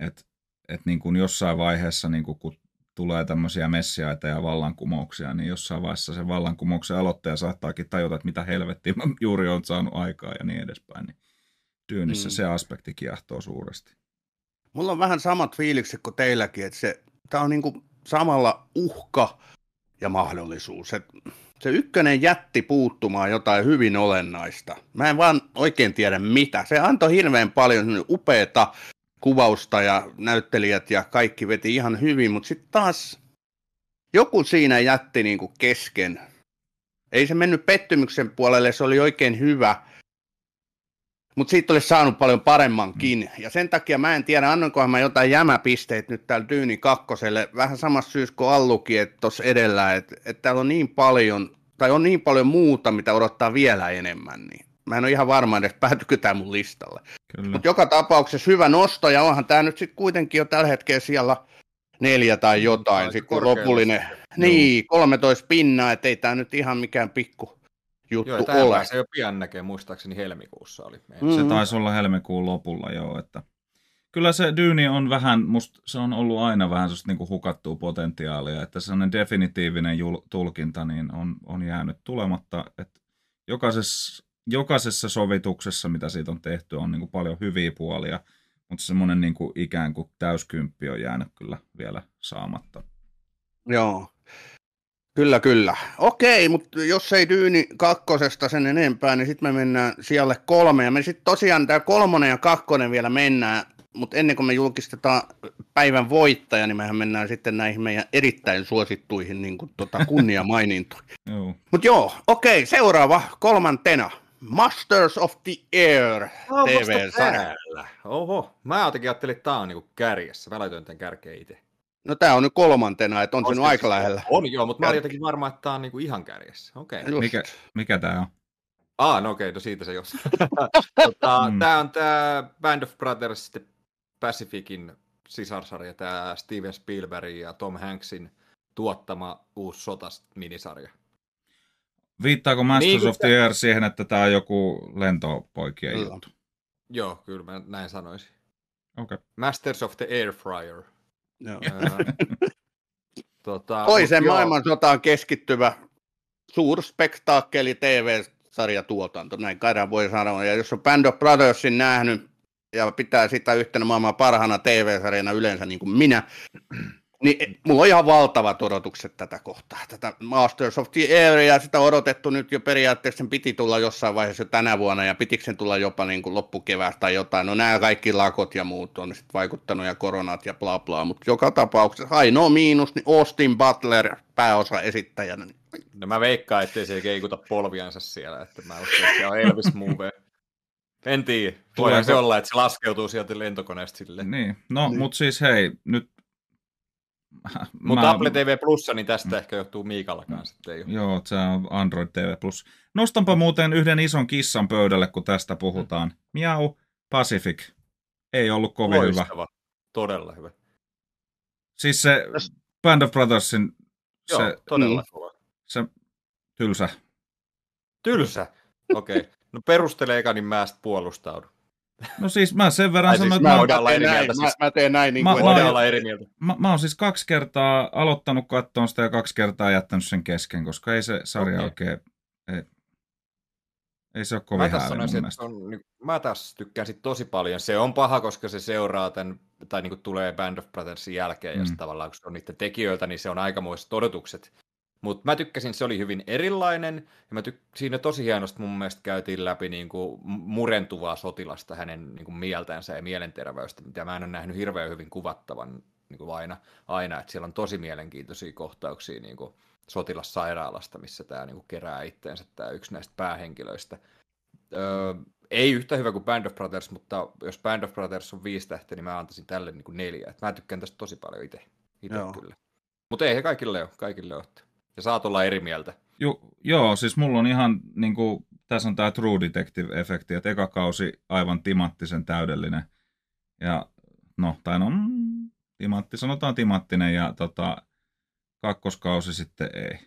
et, et niin kuin jossain vaiheessa, niin kuin kun tulee tämmöisiä messiaita ja vallankumouksia, niin jossain vaiheessa se vallankumouksen aloittaja saattaakin tajuta, että mitä helvettiä mä juuri on saanut aikaa ja niin edespäin. Niin Dyynissä mm. se aspekti kiehtoo suuresti. Mulla on vähän samat fiilikset kuin teilläkin, että se, tää on niinku samalla uhka ja mahdollisuus. Et se ykkönen jätti puuttumaan jotain hyvin olennaista. Mä en vaan oikein tiedä mitä. Se antoi hirveän paljon upeata kuvausta ja näyttelijät ja kaikki veti ihan hyvin, mutta sitten taas joku siinä jätti niin kuin kesken. Ei se mennyt pettymyksen puolelle, se oli oikein hyvä, mutta siitä olisi saanut paljon paremmankin. Mm. Ja sen takia mä en tiedä, annankohan mä jotain jämäpisteitä nyt täällä Dyyni kakkoselle. Vähän samassa syys kuin Allukin, että tuossa edellä, että, että täällä on niin paljon, tai on niin paljon muuta, mitä odottaa vielä enemmän. Niin mä en ole ihan varma edes, päätykö tämä mun listalle. Mutta joka tapauksessa hyvä nosto, ja onhan tämä nyt sitten kuitenkin jo tällä hetkellä siellä neljä tai jotain, sitten kun lopullinen, niin, 13 pinnaa, että ei tämä nyt ihan mikään pikku juttu joo, ole. se jo pian näkee, muistaakseni helmikuussa oli. Mm-hmm. Se taisi olla helmikuun lopulla, joo, että kyllä se Dyni on vähän, musta se on ollut aina vähän sellaista niin hukattua potentiaalia, että sellainen definitiivinen jul- tulkinta niin on, on jäänyt tulematta, että jokaisessa jokaisessa sovituksessa, mitä siitä on tehty, on niin kuin paljon hyviä puolia, mutta semmoinen niin kuin ikään kuin täyskymppi on jäänyt kyllä vielä saamatta. Joo, kyllä kyllä. Okei, mutta jos ei Dyyni kakkosesta sen enempää, niin sitten me mennään siellä kolme. Ja me sitten tosiaan tämä kolmonen ja kakkonen vielä mennään, mutta ennen kuin me julkistetaan päivän voittaja, niin mehän mennään sitten näihin meidän erittäin suosittuihin niin kuin, tota, <laughs> kunniamainintoihin. Mutta joo, okei, seuraava kolmantena. Masters of the Air TV-sarja. Oho, mä jotenkin ajattelin, että tää on niinku kärjessä. Mä laitoin tämän kärkeen itse. No tää on nyt kolmantena, että on, on se nyt aika lähellä. On joo, mutta mä olin jotenkin varma, että tää on niinku ihan kärjessä. Okay. Mikä, mikä tää on? Ah, no okei, okay, no siitä se jos. <laughs> tota, mm. Tää on tää Band of Brothers The Pacificin sisarsarja, tää Steven Spielberg ja Tom Hanksin tuottama uusi sotas-minisarja. Viittaako Masters niin, of the Air siihen, että tämä on joku lentopoikien mm. juttu? Joo, kyllä mä näin sanoisin. Okay. Masters of the Air Fryer. Joo. <laughs> tota, Toisen maailmansotaan keskittyvä suurspektaakkeli TV-sarjatuotanto, näin kai voi sanoa. Ja jos on Band of Brothersin nähnyt ja pitää sitä yhtenä maailman parhaana TV-sarjana yleensä niin kuin minä, niin mulla on ihan valtavat odotukset tätä kohtaa, tätä Masters of the Air, ja sitä odotettu nyt jo periaatteessa, sen piti tulla jossain vaiheessa jo tänä vuonna, ja pitikö sen tulla jopa niin kuin loppukeväästä tai jotain. No nämä kaikki lakot ja muut on sitten vaikuttanut, ja koronat ja bla bla, mutta joka tapauksessa ainoa miinus, niin Austin Butler pääosa esittäjänä. Niin- no mä veikkaan, ettei se keikuta polviansa siellä, että mä uskon, että se on Elvis Move. En tiedä. Voidaan se olla, että se laskeutuu sieltä lentokoneesta silleen. Niin, no niin. mutta siis hei, nyt <laughs> mutta mä... Apple TV Plus, niin tästä mm. ehkä johtuu Miikalla kanssa. Ei Joo, se on Android TV Plus. Nostanpa muuten yhden ison kissan pöydälle, kun tästä puhutaan. Mm. Miau Pacific. Ei ollut kovin Loistava. hyvä. Todella hyvä. Siis se Band of Brothersin... Joo, se, todella mm, hyvä. Se tylsä. Tylsä? Okei. Okay. No perustele eka, niin mä puolustaudun. No siis mä sen verran sanon, siis että mä, mä, eri mieltä, siis. mä, mä teen näin, niin mä, kuin mä, olla eri mieltä. Mä, mä oon siis kaksi kertaa aloittanut katsoa sitä ja kaksi kertaa jättänyt sen kesken, koska ei se sarja okay. oikein, ei, ei se ole kovin mä tässä sanoisin, että on, niin, mä taas tykkään sit tosi paljon. Se on paha, koska se seuraa tämän, tai niin kuin tulee Band of Brothersin jälkeen, mm. ja tavallaan kun se on niiden tekijöiltä, niin se on aikamoiset odotukset. Mutta mä tykkäsin, se oli hyvin erilainen, ja mä tyk- siinä tosi hienosti mun mielestä käytiin läpi niin kuin murentuvaa sotilasta, hänen niin kuin mieltänsä ja mielenterveystä, mitä mä en ole nähnyt hirveän hyvin kuvattavan niin kuin aina, aina, että siellä on tosi mielenkiintoisia kohtauksia niin kuin sotilassairaalasta, missä tämä niin kuin kerää itteensä tämä yksi näistä päähenkilöistä. Öö, ei yhtä hyvä kuin Band of Brothers, mutta jos Band of Brothers on viisi tähteä, niin mä antaisin tälle niin kuin neljä. Et mä tykkään tästä tosi paljon itse, itse kyllä. Mutta ei he kaikille ole, kaikille ole ja saat olla eri mieltä. Jo, joo, siis mulla on ihan niin kuin, tässä on tämä True Detective-efekti, että eka kausi aivan timattisen täydellinen. Ja no, tai no, mm, timatti, sanotaan timattinen ja tota, kakkoskausi sitten ei.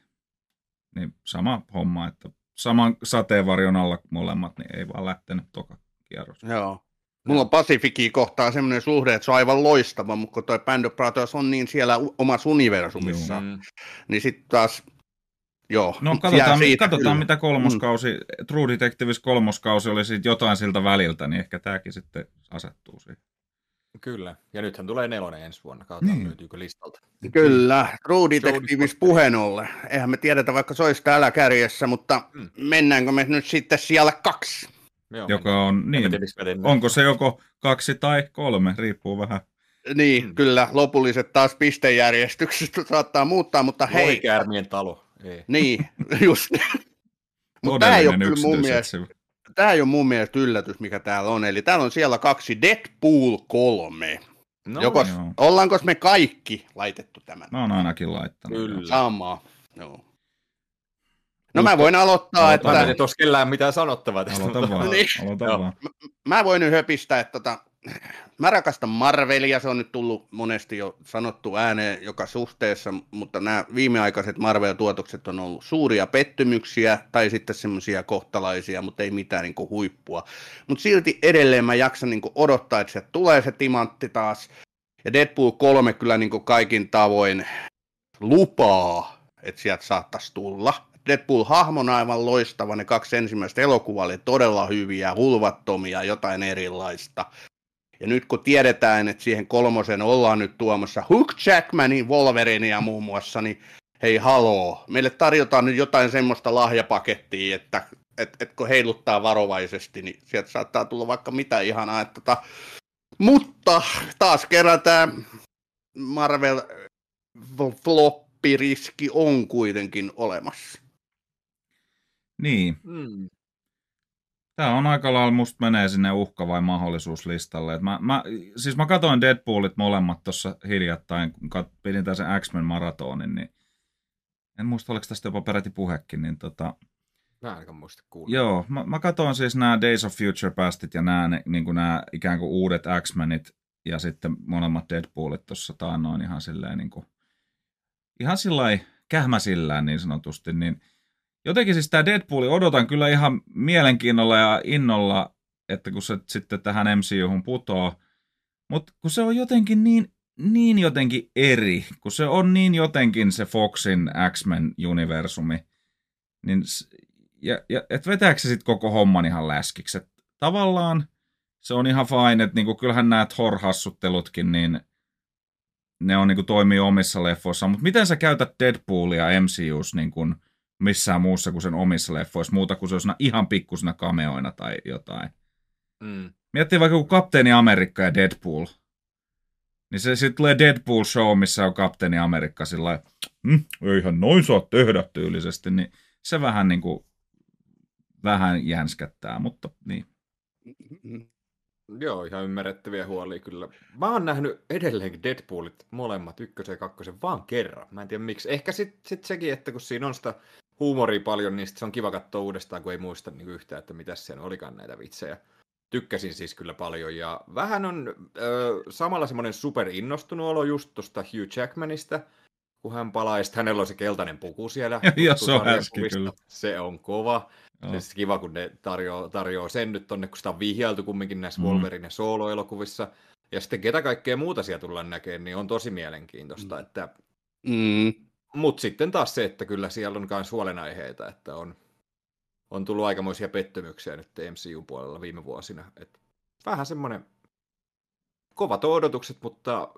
Niin sama homma, että saman sateenvarjon alla molemmat, niin ei vaan lähtenyt toka kierros. Joo. Mulla on Pacificia kohtaa semmoinen suhde, että se on aivan loistava, mutta kun toi Band of Brothers on niin siellä omassa universumissa, Mm. niin sitten taas, joo. No katsotaan, siitä katsotaan mitä kolmoskausi, mm. True Detectives kolmoskausi oli siitä jotain siltä väliltä, niin ehkä tämäkin sitten asettuu siihen. Kyllä. Ja nythän tulee nelonen ensi vuonna. Katsotaan, Niin. löytyykö listalta. Kyllä, True Detectives Detective. puheen ollen. Eihän me tiedetä, vaikka se olisi täällä kärjessä, mutta Mm. mennäänkö me nyt sitten siellä kaksi? Joo, Joka on, niin, onko se joko kaksi tai kolme, riippuu vähän. Niin, Mm. kyllä, lopulliset taas pistejärjestyksestä <laughs> saattaa muuttaa, mutta hei, Lohikäärmien talo. Ei. niin, <laughs> just. Mutta tämä ei ole kyllä mun mielestä, tämä ei ole mun mielestä yllätys, mikä täällä on. Eli täällä on siellä kaksi Deadpool 3. No, Joko, joo. ollaanko me kaikki laitettu tämän? Mä oon ainakin laittanut. Kyllä. Samaa. Joo. No mä voin aloittaa, Aloita että... Mä en tiedä, olis kellään mitään sanottavaa tästä. Aloita mutta- vaan, Niin. aloita Joo. vaan. mä voin nyt höpistää, että tota, mä rakastan Marvelia, se on nyt tullut monesti jo sanottu ääneen joka suhteessa, mutta nämä viimeaikaiset Marvel-tuotokset on ollut suuria pettymyksiä tai sitten semmoisia kohtalaisia, mutta ei mitään niin huippua. Mutta silti edelleen mä jaksan niin odottaa, että sieltä tulee se timantti taas. Ja Deadpool 3 kyllä niin kaikin tavoin lupaa, että sieltä saattaisi tulla. Deadpool-hahmon aivan loistava, ne kaksi ensimmäistä elokuvaa oli todella hyviä, hulvattomia, jotain erilaista. Ja nyt kun tiedetään, että siihen kolmosen ollaan nyt tuomassa Hugh Jackmanin Wolverinea muun muassa, niin hei haloo, meille tarjotaan nyt jotain semmoista lahjapakettia, että et, et kun heiluttaa varovaisesti, niin sieltä saattaa tulla vaikka mitä ihanaa. Että tota, mutta taas kerran tämä Marvel floppiriski on kuitenkin olemassa. Niin, Mm. Tämä on aika lailla, musta menee sinne uhka- vai mahdollisuuslistalle. Et mä, mä, siis mä katsoin Deadpoolit molemmat tuossa hiljattain, kun kat, pidin tämän sen X-Men-maratonin, niin en muista, oliko tästä jopa peräti puhekin, niin tota, Mä ainakaan muista kuulla. joo, mä, mä katsoin siis nämä Days of Future Pastit ja nämä, niin nämä ikään kuin uudet X-Menit ja sitten molemmat Deadpoolit tuossa taannoin ihan silleen niin kuin, ihan sillä kähmäsillään niin sanotusti, niin jotenkin siis tämä Deadpool odotan kyllä ihan mielenkiinnolla ja innolla, että kun se sitten tähän MCUhun putoo, mutta kun se on jotenkin niin, niin jotenkin eri, kun se on niin jotenkin se Foxin X-Men-universumi, niin ja, ja et vetääkö se sitten koko homman ihan läskiksi, Et tavallaan se on ihan fine, että niinku, kyllähän nämä Thor-hassuttelutkin, niin ne on niinku toimii omissa leffoissa, mutta miten sä käytät Deadpoolia MCUs niin kuin missään muussa kuin sen omissa leffoissa, muuta kuin se olisi ihan pikkusina cameoina tai jotain. Mm. Miettii vaikka joku Kapteeni Amerikka ja Deadpool. Niin se sitten tulee Deadpool show, missä on Kapteeni Amerikka sillä hm, eihän noin saa tehdä tyylisesti, niin se vähän niin kuin, vähän jänskättää, mutta niin. Joo, ihan ymmärrettäviä huolia kyllä. Mä oon nähnyt edelleenkin Deadpoolit molemmat, ykkösen ja kakkosen, vaan kerran. Mä en tiedä miksi. Ehkä sitten sit sekin, että kun siinä on sitä huumoria paljon, niin se on kiva katsoa uudestaan, kun ei muista niin yhtään, että mitä siellä olikaan näitä vitsejä. Tykkäsin siis kyllä paljon ja vähän on ö, samalla semmoinen super innostunut olo just tuosta Hugh Jackmanista, kun hän palaa ja hänellä on se keltainen puku siellä. <laughs> Joo, se on härski kyllä. Se on kova. Joo. Siis kiva, kun ne tarjoaa, tarjoaa sen nyt tonne, kun sitä on vihjailtu kumminkin näissä Mm. mm. Wolverine solo-elokuvissa. Ja sitten ketä kaikkea muuta siellä tullaan näkemään, niin on tosi mielenkiintoista. Mm. Että... Mm. Mutta sitten taas se, että kyllä siellä on myös huolenaiheita, että on, on tullut aikamoisia pettymyksiä nyt MCU-puolella viime vuosina. Et vähän semmoinen kovat odotukset, mutta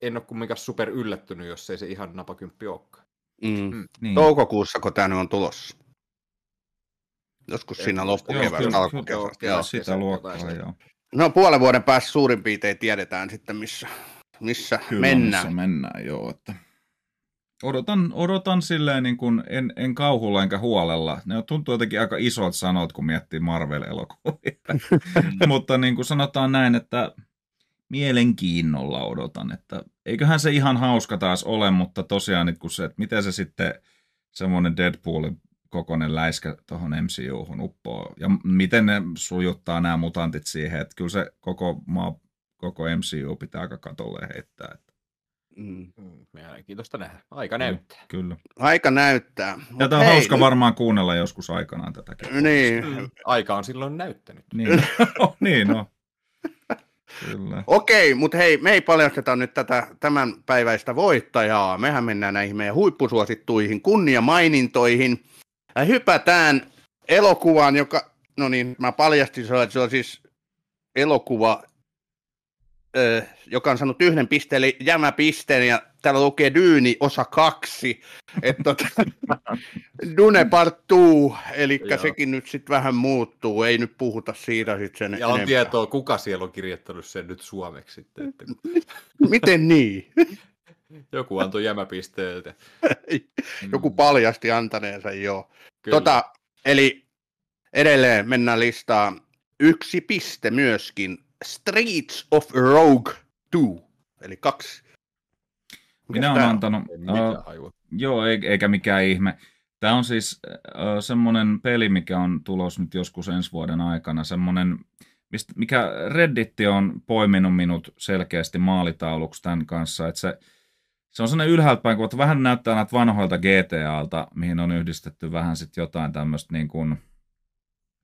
en ole kumminkaan super yllättynyt, jos ei se ihan napakymppi olekaan. Mm. Niin. Toukokuussa, kun tämä nyt on tulossa. Joskus siinä kyllä, alkukesästä. Joo. Sitä luokkaa, joo. No puolen vuoden päästä suurin piirtein tiedetään sitten, missä, missä Kyllä, mennään. missä mennään, joo. Että odotan, odotan silleen niin kuin en, en kauhulla enkä huolella. Ne tuntuu jotenkin aika isot sanot, kun miettii Marvel-elokuvia. <laughs> Mutta niin kuin sanotaan näin, että mielenkiinnolla odotan, että eiköhän se ihan hauska taas ole, mutta tosiaan, että kun se, että miten se sitten semmoinen Deadpoolin kokonen läiskä tuohon MCUhun uppoo. Ja miten ne sujuttaa nämä mutantit siihen, että kyllä se koko maa, koko MCU pitää aika katolle heittää. Mm. mm mielenkiintoista nähdä. Aika näyttää. Kyllä. Aika näyttää. Ja tämä on hei, hauska nyt... varmaan kuunnella joskus aikanaan tätäkin. Niin. Mm. Aika on silloin näyttänyt. Niin, <laughs> niin no. Kyllä. Okei, mutta hei, me ei paljasteta nyt tätä tämän päiväistä voittajaa. Mehän mennään näihin meidän huippusuosittuihin kunniamainintoihin. Ja hypätään elokuvaan, joka, no niin, mä paljastin että se on siis elokuva, joka on saanut yhden pisteen, eli jämäpisteen, ja täällä lukee Dyyni osa kaksi, että tota, <laughs> Dune part 2, eli sekin nyt sitten vähän muuttuu, ei nyt puhuta siitä sitten sen Ja on enempää. tietoa, kuka siellä on kirjoittanut sen nyt suomeksi sitten. Että... <laughs> Miten niin? <laughs> Joku antoi jämäpisteeltä. Joku paljasti antaneensa, joo. Tota, eli edelleen mennään listaan. Yksi piste myöskin Streets of Rogue 2, eli kaksi. Minä olen antanut, uh, joo, eikä mikään ihme. Tämä on siis uh, semmoinen peli, mikä on tulos nyt joskus ensi vuoden aikana, semmoinen, mistä, mikä Redditti on poiminut minut selkeästi maalitauluksi tämän kanssa, että se, se on sellainen ylhäältä päin, kun vähän näyttää näitä vanhoilta GTAlta, mihin on yhdistetty vähän sitten jotain tämmöistä niin kuin,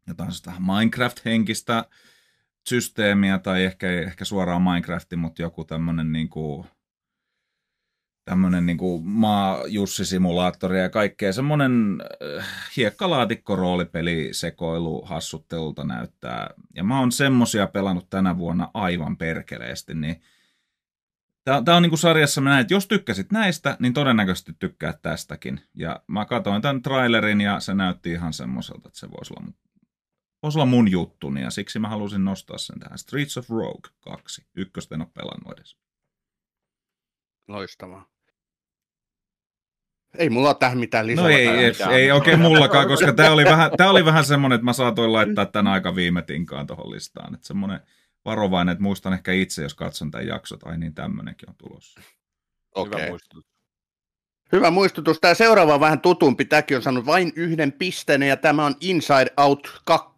jotain Minecraft-henkistä systeemiä tai ehkä, ehkä suoraan Minecrafti, mutta joku tämmöinen niin kuin, tämmöinen niin maa-Jussi-simulaattori ja kaikkea. Semmoinen äh, hiekkalaatikko-roolipeli sekoilu hassuttelulta näyttää. Ja mä oon semmosia pelannut tänä vuonna aivan perkeleesti, niin Tämä on niin kuin sarjassa mä näin, että jos tykkäsit näistä, niin todennäköisesti tykkää tästäkin. Ja mä katsoin tämän trailerin ja se näytti ihan semmoiselta, että se voisi olla voisi olla mun juttuni ja siksi mä halusin nostaa sen tähän. Streets of Rogue 2. Ykköstä en ole pelannut edes. Loistavaa. Ei mulla ole tähän mitään lisää. No ei, ei, mitään. ei oikein mullakaan, koska tämä oli vähän, tää oli vähän semmoinen, että mä saatoin laittaa tämän aika viime tinkaan tuohon listaan. Että semmoinen varovainen, että muistan ehkä itse, jos katson tämän jaksot, ai niin tämmöinenkin on tulossa. Okei. Okay. Hyvä muistutus. Tämä seuraava on vähän tutumpi. Tämäkin on saanut vain yhden pisteen ja tämä on Inside Out 2.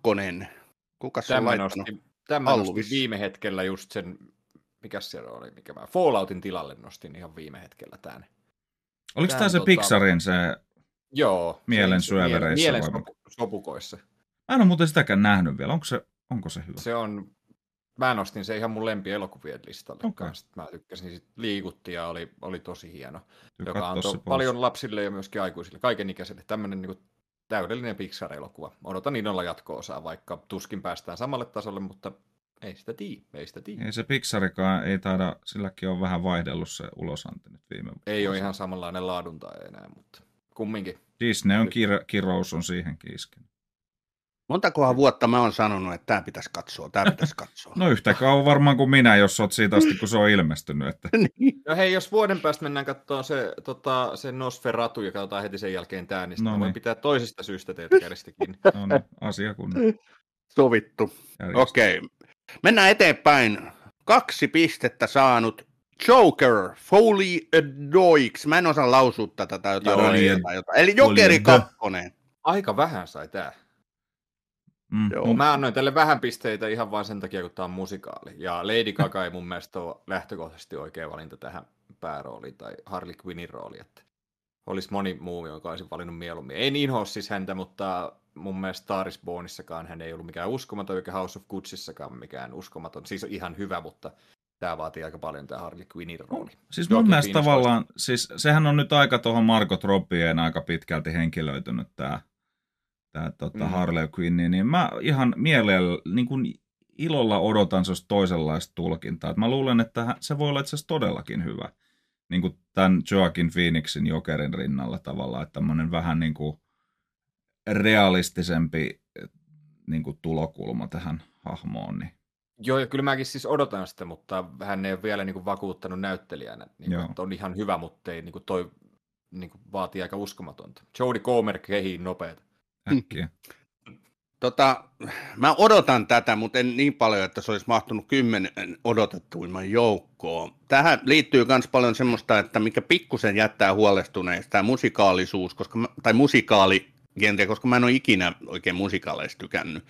Kuka se on laittanut? Nosti, tämä nosti viime hetkellä just sen, mikä se oli, mikä mä Falloutin tilalle nostin ihan viime hetkellä tämän. Oliko tämä se tota... Pixarin se Joo, mielen syövereissä? Mielen sopukoissa. Mä en ole muuten sitäkään nähnyt vielä. Onko se, onko se hyvä? Se on Mä nostin se ihan mun lempielokuvien listalle okay. kanssa. Mä tykkäsin, sit liikutti ja oli, oli tosi hieno. Tykkää joka antoi paljon lapsille ja myöskin aikuisille, kaikenikäisille. Tämmöinen niin täydellinen Pixar-elokuva. Odotan innolla jatko-osaa, vaikka tuskin päästään samalle tasolle, mutta ei sitä tii, ei sitä tii. Ei se Pixarikaan, ei taida, silläkin on vähän vaihdellut se ulosanti nyt viime vuosina. Ei ole ihan samanlainen laadunta enää, mutta kumminkin. Disney on kir- kirous on siihenkin iskenyt. Montakohan vuotta mä oon sanonut, että tämä pitäisi katsoa, tämä pitäisi <laughs> katsoa. no yhtä kauan varmaan kuin minä, jos oot siitä asti, kun se on ilmestynyt. Että... <laughs> niin. No hei, jos vuoden päästä mennään katsomaan se, tota, se Nosferatu ja katsotaan heti sen jälkeen tämä, niin no niin. pitää toisesta syystä teitä käristikin. <laughs> no niin, asia kun... Sovittu. Okei. Okay. Mennään eteenpäin. Kaksi pistettä saanut Joker, Foley Doix. Mä en osaa lausua tätä tai jotain. Joo, jotain. Eli Jokeri kakkonen. Aika vähän sai tää. Mm. Joo. Mä annoin tälle vähän pisteitä ihan vain sen takia, kun tämä on musikaali. Ja Lady Gaga ei mun mielestä ole lähtökohtaisesti oikea valinta tähän päärooliin tai Harley Quinnin rooliin. Että olisi moni muu, joka olisi valinnut mieluummin. Ei niin siis häntä, mutta mun mielestä Star Bornissakaan hän ei ollut mikään uskomaton, eikä House of Goodsissakaan mikään uskomaton. Siis ihan hyvä, mutta tämä vaatii aika paljon tämä Harley Quinnin rooli. Siis mun mielestä tavallaan, siis sehän on nyt aika tuohon Margot Robbien aika pitkälti henkilöitynyt tämä tämä tota, mm. Harley Quinn, niin mä ihan mielellä, niin kuin ilolla odotan sellaista toisenlaista tulkintaa. Et mä luulen, että se voi olla itse asiassa todellakin hyvä. Niin kuin tämän Joaquin Phoenixin Jokerin rinnalla tavallaan, että tämmöinen vähän niin kuin realistisempi niin kuin tulokulma tähän hahmoon. Niin. Joo, ja kyllä mäkin siis odotan sitä, mutta hän ei ole vielä niin kuin vakuuttanut näyttelijänä. Niin kuin, että on ihan hyvä, mutta ei, niin kuin toi niin kuin vaatii aika uskomatonta. Jodie Comer kehii nopeeta äkkiä. Tota, mä odotan tätä, mutta en niin paljon, että se olisi mahtunut kymmenen odotettuimman joukkoon. Tähän liittyy myös paljon semmoista, että mikä pikkusen jättää huolestuneista, tämä musikaalisuus, koska, tai musikaali koska mä en ole ikinä oikein musikaaleista tykännyt.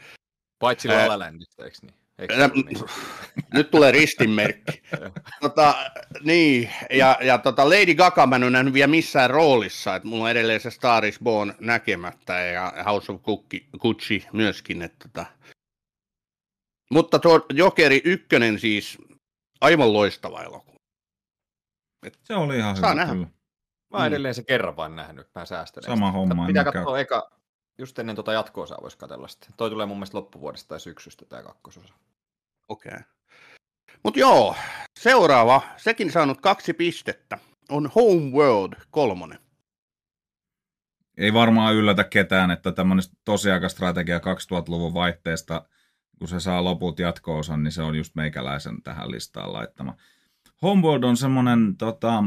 Paitsi La La Landista, eikö niin? Niin? <laughs> Nyt tulee ristinmerkki. <laughs> tota, niin, ja, ja tota Lady Gaga mä en ole nähnyt vielä missään roolissa, että mulla on edelleen se Star is Born näkemättä ja House of Gucci, Gucci myöskin. Että tota. Mutta tuo Jokeri ykkönen siis aivan loistava elokuva. Se oli ihan Saa hyvä nähdä. kyllä. Mä oon edelleen se kerran vain nähnyt, mä säästän. Sama homma, Pitää katsoa eka, just ennen tuota jatko-osaa voisi katsella sitten. Toi tulee mun mielestä loppuvuodesta tai syksystä tämä kakkososa. Okei. Okay. Mutta joo, seuraava, sekin saanut kaksi pistettä, on Homeworld kolmonen. Ei varmaan yllätä ketään, että tämmöinen tosiaikastrategia 2000-luvun vaihteesta, kun se saa loput jatko-osan, niin se on just meikäläisen tähän listaan laittama. Homeworld on semmoinen, tota,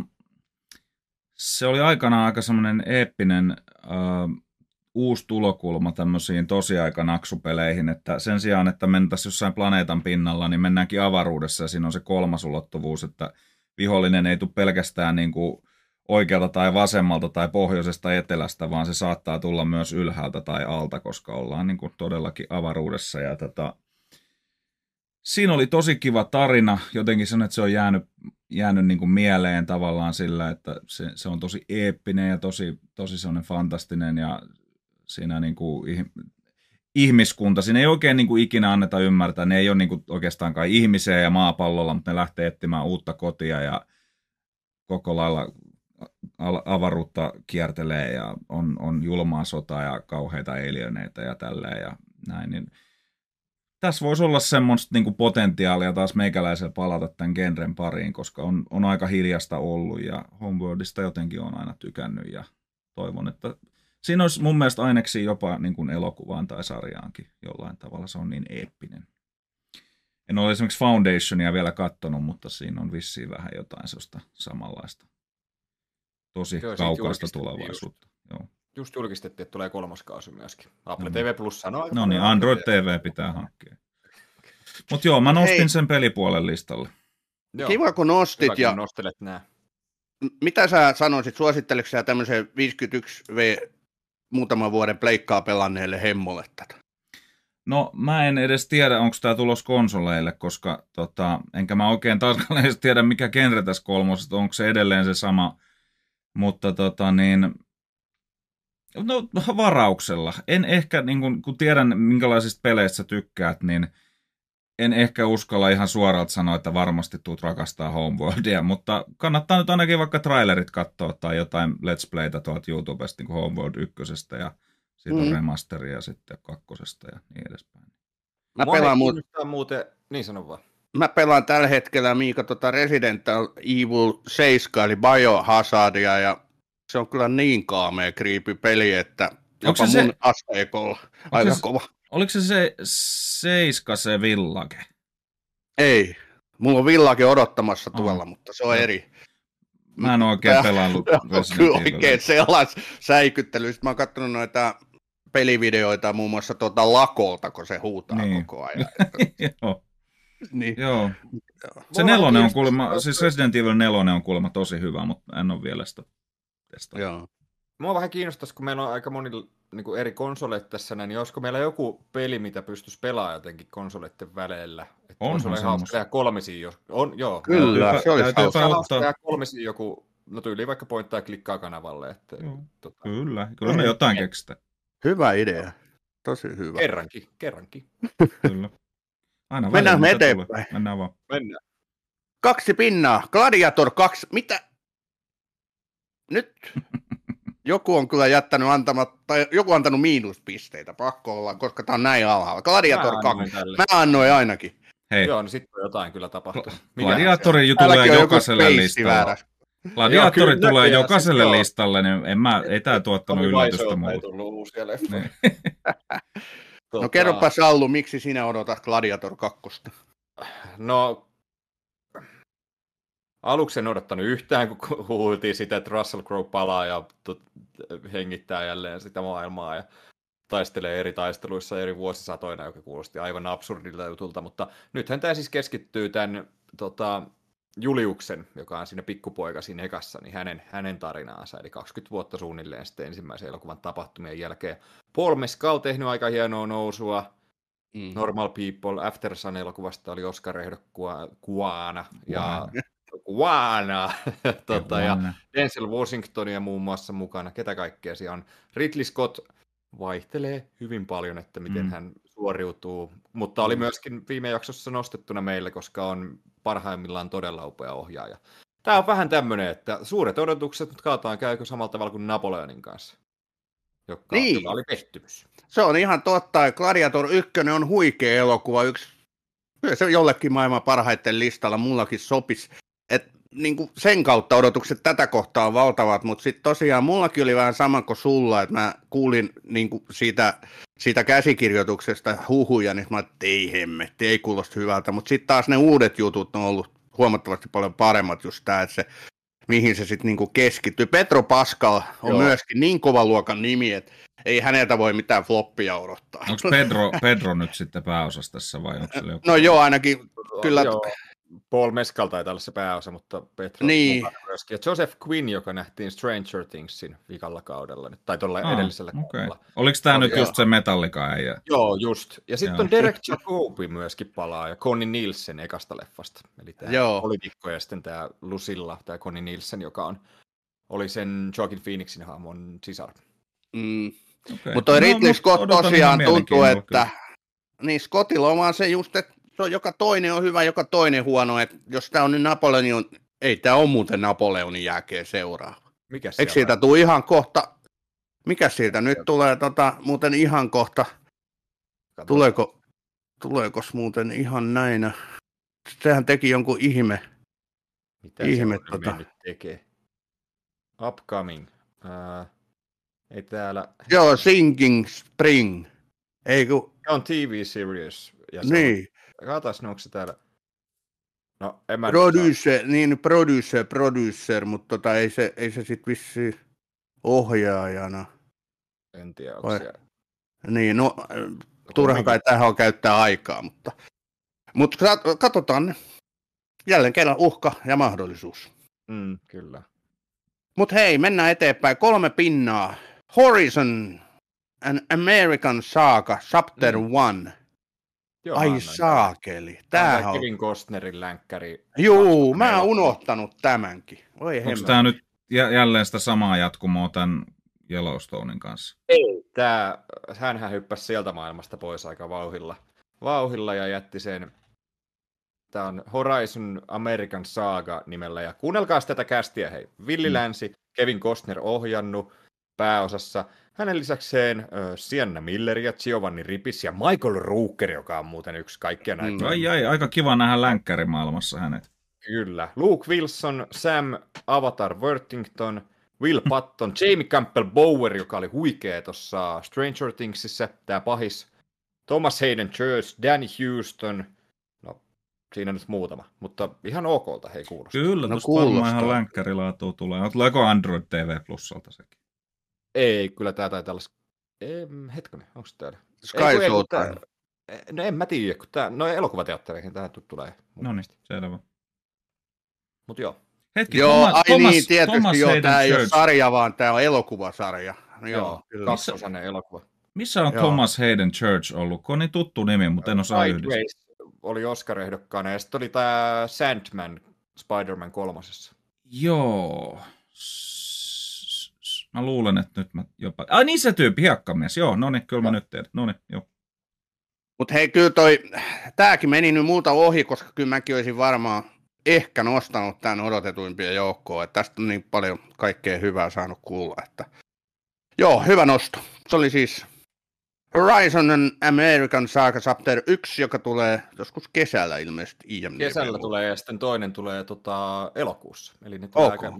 se oli aikanaan aika semmoinen eeppinen äh, uusi tulokulma tämmöisiin tosiaikanaksupeleihin, että sen sijaan, että mentäisiin jossain planeetan pinnalla, niin mennäänkin avaruudessa ja siinä on se kolmas ulottuvuus, että vihollinen ei tule pelkästään niin kuin oikealta tai vasemmalta tai pohjoisesta etelästä, vaan se saattaa tulla myös ylhäältä tai alta, koska ollaan niin kuin todellakin avaruudessa. Ja tota, siinä oli tosi kiva tarina, jotenkin sen, että se on jäänyt, jäänyt niin kuin mieleen tavallaan sillä, että se, se on tosi eeppinen ja tosi, tosi sellainen fantastinen ja siinä niin kuin ih- ihmiskunta, siinä ei oikein niin kuin ikinä anneta ymmärtää, ne ei ole niin kuin oikeastaan kai ihmisiä ja maapallolla, mutta ne lähtee etsimään uutta kotia ja koko lailla avaruutta kiertelee ja on, on julmaa sotaa ja kauheita alieneita ja tälleen ja näin, niin tässä voisi olla semmoista niin potentiaalia taas meikäläisellä palata tämän genren pariin, koska on, on aika hiljasta ollut ja Homeworldista jotenkin on aina tykännyt ja toivon, että siinä olisi mun mielestä aineksi jopa niin kuin elokuvaan tai sarjaankin jollain tavalla, se on niin eeppinen. En ole esimerkiksi Foundationia vielä kattonut, mutta siinä on vissiin vähän jotain sellaista samanlaista. Tosi Joo, kaukaista tulevaisuutta. Joo. Just julkistettiin, että tulee kolmas kausi myöskin. Apple No TV Plus sanoo. No niin, Android TV pitää hankkia. Mutta joo, mä nostin Hei. sen pelipuolen listalle. Joo, Kiva kun nostit hyvä, kun ja nostelet nää. mitä sä sanoisit, suositteliko sä tämmöisen 51V muutaman vuoden pleikkaa pelanneelle hemmolle tätä? No mä en edes tiedä, onko tämä tulos konsoleille, koska tota, enkä mä oikein tarkalleen tiedä, mikä genre tässä kolmosesta, onko se edelleen se sama. Mutta tota niin, no varauksella. En ehkä, niin kun, kun tiedän minkälaisista peleistä sä tykkäät, niin en ehkä uskalla ihan suoraan sanoa, että varmasti tuut rakastaa Homeworldia, mutta kannattaa nyt ainakin vaikka trailerit katsoa tai jotain Let's Playtä tuolta YouTubesta niin kuin Homeworld ykkösestä ja siitä on Mm. remasteria ja sitten kakkosesta ja niin edespäin. Mä Mua pelaan, ei muut, kiinnostaa muuten, niin sano vaan. mä pelaan tällä hetkellä Miika tota Resident Evil 7 eli Biohazardia ja se on kyllä niin kaamea creepy peli, että jopa se se- mun asteikolla aika se- kova. Oliko se se Seiska se villake? Ei, mulla on villake odottamassa Oh. tuolla, mutta se on Joo. eri. Mä en oikein Tää- pelannut kyllä oikein sellas säikyttely. Sitten mä oon katsonut noita pelivideoita muun muassa tuota Lakolta, kun se huutaa Niin. koko ajan. <laughs> Joo, niin. joo. Se nelonen on kuulemma, siis Resident Evil 4 on kuulemma tosi hyvä, mutta en ole vielä sitä testannut. Joo. Mua vähän kiinnostaisi, kun meillä on aika moni niin kuin eri konsoleita tässä, näin, niin olisiko meillä joku peli, mitä pystyisi pelaamaan jotenkin konsoleiden välillä? Että olla ihan hauska kolmisia, jos... On, joo. Kyllä, Täytyypä- se olisi hauska. Hauska kolmisia joku, no tyyli vaikka pointtaa ja klikkaa kanavalle. Että, tota, Kyllä, kyllä me jotain keksitään. Hyvä idea. Tosi hyvä. kerrankin, kerrankin. <laughs> Kyllä. Aina Mennään välillä me eteenpäin. tulee. Mennään vaan. Mennään. Kaksi pinnaa. Gladiator 2. Mitä? Nyt <laughs> joku on kyllä jättänyt antamatta, tai joku antanut miinuspisteitä, pakko olla, koska tämä on näin alhaalla. Gladiator Mä 2. annoin tälle. Mä annoin ainakin. Hei, Joo, niin sitten jotain kyllä tapahtuu. gladiatori tulee on jokaiselle listalle. Gladiatori Joo, tulee jokaiselle sit listalle, niin en mä, ei tää tuottanut yllätystä muuta. tullut uusia leffoja. Niin. <laughs> Tota, No kerropa Sallu, miksi sinä odotat Gladiator 2? No, aluksi en odottanut yhtään, kun huhuiltiin sitä, että Russell Crowe palaa ja hengittää jälleen sitä maailmaa ja taistelee eri taisteluissa eri vuosisatoina, joka kuulosti aivan absurdilta jutulta, mutta nythän tämä siis keskittyy tämän tota, Juliuksen, joka on siinä pikkupoika siinä ekassa, niin hänen, hänen tarinaansa, eli 20 vuotta suunnilleen sitten ensimmäisen elokuvan tapahtumien jälkeen. Paul Mescal tehnyt aika hienoa nousua, mm. Normal People, After Sun elokuvasta oli Oscar Kuana, ja Kuana, <laughs> tota, ja Denzel Washingtonia muun muassa mukana, ketä kaikkea siellä on. Ridley Scott vaihtelee hyvin paljon, että miten mm. hän suoriutuu, mutta oli mm. myöskin viime jaksossa nostettuna meille, koska on parhaimmillaan todella upea ohjaaja. Tämä on vähän tämmöinen, että suuret odotukset, mutta kaataan käykö samalla tavalla kuin Napoleonin kanssa, joka, niin. oli pettymys. Se on ihan totta. Gladiator 1 on huikea elokuva, yksi se jollekin maailman parhaiten listalla mullakin sopisi. Niin kuin sen kautta odotukset tätä kohtaa on valtavat, mutta sitten tosiaan mullakin oli vähän sama kuin sulla, että mä kuulin niin kuin siitä, siitä käsikirjoituksesta huhuja, niin mä että ei hemmetti, ei kuulosta hyvältä, mutta sitten taas ne uudet jutut on ollut huomattavasti paljon paremmat just tämä, että se mihin se sitten niinku keskittyy. Petro Pascal on Joo. myöskin niin kova luokan nimi, että ei häneltä voi mitään floppia odottaa. Onko Pedro, Pedro nyt sitten pääosassa tässä vai onko se joku? No joo, ainakin kyllä. Joo. Paul Mescal taitaa olla se pääosa, mutta Petro niin. myöskin. Ja Joseph Quinn, joka nähtiin Stranger Thingsin vikalla kaudella, nyt, tai tuolla ah, edellisellä okay. kaudella. Oliko tämä nyt just se Metallica äijä? Joo, just. Ja sitten on Derek Jacobi myöskin palaa, ja Connie Nielsen ekasta leffasta. Eli tämä poliitikko ja sitten tämä Lucilla, tämä Connie Nielsen, joka on, oli sen Joaquin Phoenixin hahmon sisar. Mm. Okay. Mutta toi no, Ridley Scott tosiaan tuntuu, että niin Scottilla on vaan se just, että se on, joka toinen on hyvä, joka toinen huono. Että jos tämä on nyt Napoleonin, ei tämä ole muuten Napoleonin jälkeen seuraava. Mikä Eikö siitä tule ihan kohta, mikä siitä nyt tulee tota, muuten ihan kohta, tuleeko, tuleeko muuten ihan näinä? Sehän teki jonkun ihme. Mitä ihme, se tota... nyt tekee? Upcoming. Uh, ei täällä... Joo, Sinking Spring. Ei kun... On TV-series. Ja se niin. Katas, onko se täällä... No, en mä producer, niin producer, producer, mutta tota, ei se, ei se sit vissi ohjaajana. En tiedä, onko Vai... siellä... Niin, no turha kai tähän on käyttää aikaa, mutta, mutta katsotaan jälleen kerran uhka ja mahdollisuus. Mm, kyllä. Mutta hei, mennään eteenpäin. Kolme pinnaa. Horizon, An American Saga, Chapter 1. Mm. Joo, Ai saakeli. Tää on... Kevin Costnerin länkkäri. Juu, mä oon unohtanut tämänkin. Oi Onko tämä nyt jälleen sitä samaa jatkumoa tämän Yellowstonein kanssa? Ei, tää, hänhän hyppäsi sieltä maailmasta pois aika vauhilla, vauhilla ja jätti sen Tämä on Horizon American Saga nimellä. Ja kuunnelkaa tätä kästiä, hei. Villi mm. Länsi, Kevin Costner ohjannut pääosassa. Hänen lisäkseen äh, Sienna Miller ja Giovanni Ripis ja Michael Rooker, joka on muuten yksi kaikkia näitä. Mm. Ai ai, aika kiva nähdä länkkärimaailmassa hänet. Kyllä. Luke Wilson, Sam Avatar Worthington, Will <laughs> Patton, Jamie Campbell Bower, joka oli huikea tuossa Stranger Thingsissä, tämä pahis, Thomas Hayden Church, Danny Houston, no siinä nyt muutama, mutta ihan okolta hei kuulostaa. Kyllä, no, tuosta varmaan ihan länkkärilaatua tulee. Tuleeko Android TV Plusalta sekin? Ei, kyllä tämä taitaa olla... Ei, hetkinen, onko täällä? Sky Showtime. No en mä tiedä, kun tää, no elokuvateattereihin tämä tulee. No niin, selvä. Mut joo. Hetki, joo, Thomas, ai Thomas, niin, tietysti Thomas joo, tämä ei ole sarja, vaan tämä on elokuvasarja. No, joo, joo kyllä. kaksosainen elokuva. Missä on joo. Thomas Hayden Church ollut? Kun on niin tuttu nimi, mutta en osaa yhdistää. oli Oscar-ehdokkaana ja sitten oli tämä Sandman Spider-Man kolmosessa. Joo. Mä luulen, että nyt mä jopa... Ai niin se tyyppi, hiekkamies. Joo, no niin, kyllä mä nyt tiedän. No niin, joo. Mutta hei, kyllä toi, tääkin meni nyt muuta ohi, koska kyllä mäkin olisin varmaan ehkä nostanut tämän odotetuimpia joukkoa. Että tästä on niin paljon kaikkea hyvää saanut kuulla. Että... Joo, hyvä nosto. Se oli siis Horizon and American Saga Chapter 1, joka tulee joskus kesällä ilmeisesti IMDb. Kesällä tulee ja sitten toinen tulee tota, elokuussa. Eli ne tulee okay. aika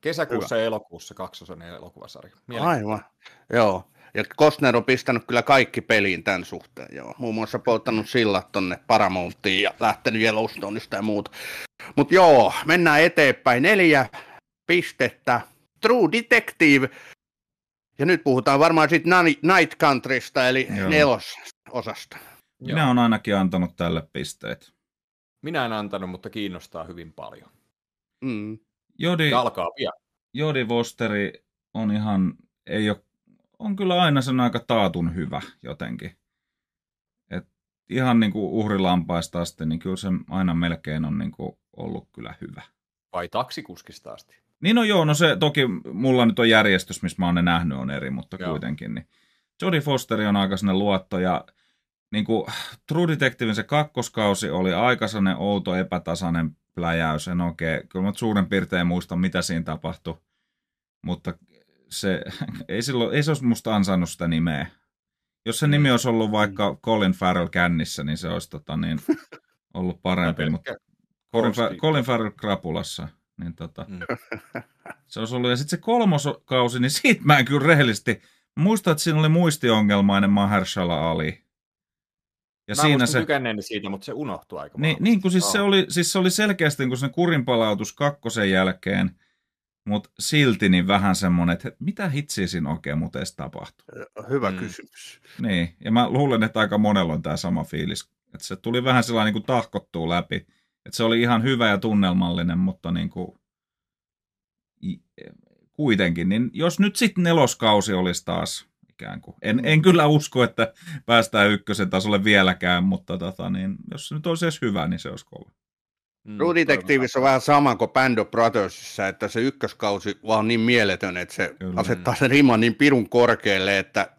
Kesäkuussa Hyvä. ja elokuussa kaksosainen elokuvasarja. Aivan, joo. Ja Kostner on pistänyt kyllä kaikki peliin tämän suhteen, joo. Muun muassa polttanut sillat tonne Paramountiin ja lähtenyt Yellowstoneista ja muuta. Mutta joo, mennään eteenpäin. Neljä pistettä. True Detective. Ja nyt puhutaan varmaan sitten Night Countrysta, eli joo. nelososasta. Minä on ainakin antanut tälle pisteet. Minä en antanut, mutta kiinnostaa hyvin paljon. Mm. Jodi, Ja alkaa pian. Jodi Vosteri on ihan, ei ole, on kyllä aina sen aika taatun hyvä jotenkin. Et ihan niin kuin uhrilampaista asti, niin kyllä se aina melkein on niin kuin ollut kyllä hyvä. Vai taksikuskista asti? Niin no joo, no se toki mulla nyt on järjestys, missä mä oon ne nähnyt on eri, mutta Joo. kuitenkin. Niin Jodie Fosteri on aika sellainen luotto ja niin kuin True Detectivein se kakkoskausi oli aika sellainen outo, epätasainen pläjäys. En oikein, kyllä mä suurin piirtein muista, mitä siinä tapahtui, mutta se, <laughs> ei, silloin, ei se olisi musta ansainnut sitä nimeä. Jos se nimi olisi ollut vaikka Colin Farrell kännissä, niin se olisi tota, niin, <laughs> ollut parempi, mutta Colin, Fa- Colin Farrell krapulassa. Niin tota, Mm. <laughs> se olisi ollut. Ja sitten se kolmoskausi, niin siitä mä en kyllä rehellisesti. Mä muistan, että siinä oli muistiongelmainen Mahershala Ali. Ja Mä siinä se... se, tykänneeni siitä, mutta se unohtui aika niin, niin kuin siis se, Joo. oli, siis se oli selkeästi niin kuin se kurinpalautus kakkosen jälkeen, mutta silti niin vähän semmoinen, että mitä hitsiä siinä oikein muuten edes tapahtuu. Hyvä Mm. kysymys. Niin, ja mä luulen, että aika monella on tämä sama fiilis. Että se tuli vähän sellainen niin kuin tahkottuu läpi. Että se oli ihan hyvä ja tunnelmallinen, mutta niin kuin, kuitenkin. Niin jos nyt sitten neloskausi olisi taas ikään kuin. En, en kyllä usko, että päästään ykkösen tasolle vieläkään, mutta tota, niin, jos se nyt olisi edes hyvä, niin se olisi kova. Mm, True Detectiveissa on vähän sama kuin Band of Brothersissa, että se ykköskausi vaan on niin mieletön, että se Kyllä. Asettaa sen riman niin pirun korkealle, että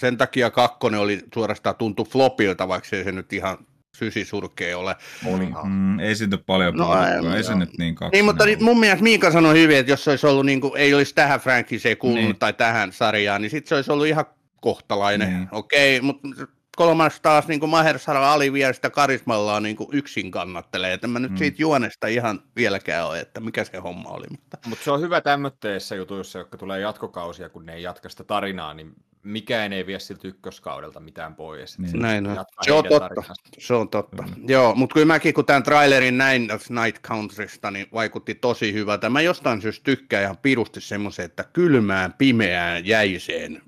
sen takia kakkonen oli suorastaan tuntu flopilta, vaikka ei se nyt ihan sysisurkea ole. Olihan. Mm, ei siitä paljon No, puhuttu, ei, ei se nyt niin kaksi. Niin, mutta ni- mun mielestä Miika sanoi hyvin, että jos se olisi ollut, niin kuin, ei olisi tähän franchiseen kuulunut Niin. tai tähän sarjaan, niin sitten se olisi ollut ihan kohtalainen. Niin. Okei, mutta kolmas taas niin Mahershala Ali vielä sitä karismallaan niin yksin kannattelee. Että en mä nyt Mm. siitä juonesta ihan vieläkään ole, että mikä se homma oli. Mutta... Mutta se on hyvä tämmötteissä jutuissa, jotka tulee jatkokausia, kun ne ei jatka sitä tarinaa, niin mikään ei vie siltä ykköskaudelta mitään pois. Niin. Näin on. Se on totta. tarinansa. Se on totta. Kyllä. Joo, mutta kyllä mäkin kun tämän trailerin näin Night Countrysta, niin vaikutti tosi hyvältä. Mä jostain syystä tykkään ihan pirusti semmoisen, että kylmään, pimeään, jäiseen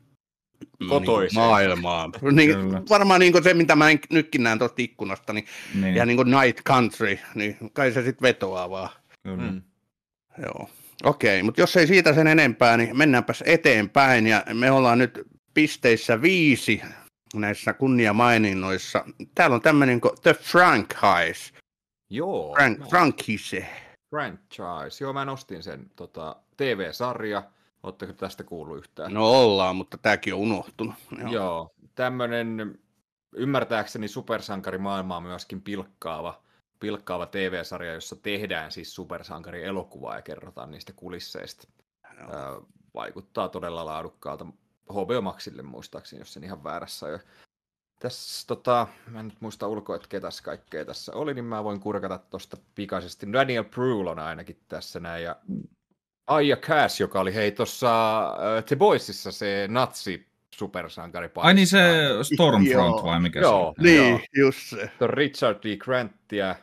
Kotoiseen. Niin, maailmaan. Niin, varmaan niin se, mitä mä nytkin näen tuosta ikkunasta, niin Niin, ihan niin kuin Night Country, niin kai se sitten vetoaa vaan. kyllä. Mm. Joo. Okei, mutta jos ei siitä sen enempää, niin mennäänpäs eteenpäin. Ja me ollaan nyt pisteissä viisi näissä kunniamaininnoissa. Täällä on tämmöinen kuin The Franchise. Joo, Frank, no, franchise. franchise. Joo, mä nostin sen tota, TV-sarja. Oletteko tästä kuullut yhtään? No ollaan, mutta tämäkin on unohtunut. Joo. Joo, tämmöinen ymmärtääkseni supersankarimaailmaa myöskin pilkkaava, pilkkaava TV-sarja, jossa tehdään siis supersankarielokuvaa ja kerrotaan niistä kulisseista. Ää, vaikuttaa todella laadukkaalta HBO Maxille muistaakseni, jos en ihan väärässä ole. Tässä, tota, mä en nyt muista ulkoa, että ketäs kaikkea tässä oli, niin mä voin kurkata tuosta pikaisesti. Daniel Brühl on ainakin tässä näin, ja Aija Cash, joka oli hei tuossa uh, The Boysissa se natsi supersankari Ai niin se Stormfront vai mikä Joo. se on? Niin, Joo. just se. on? Richard D. Grantia,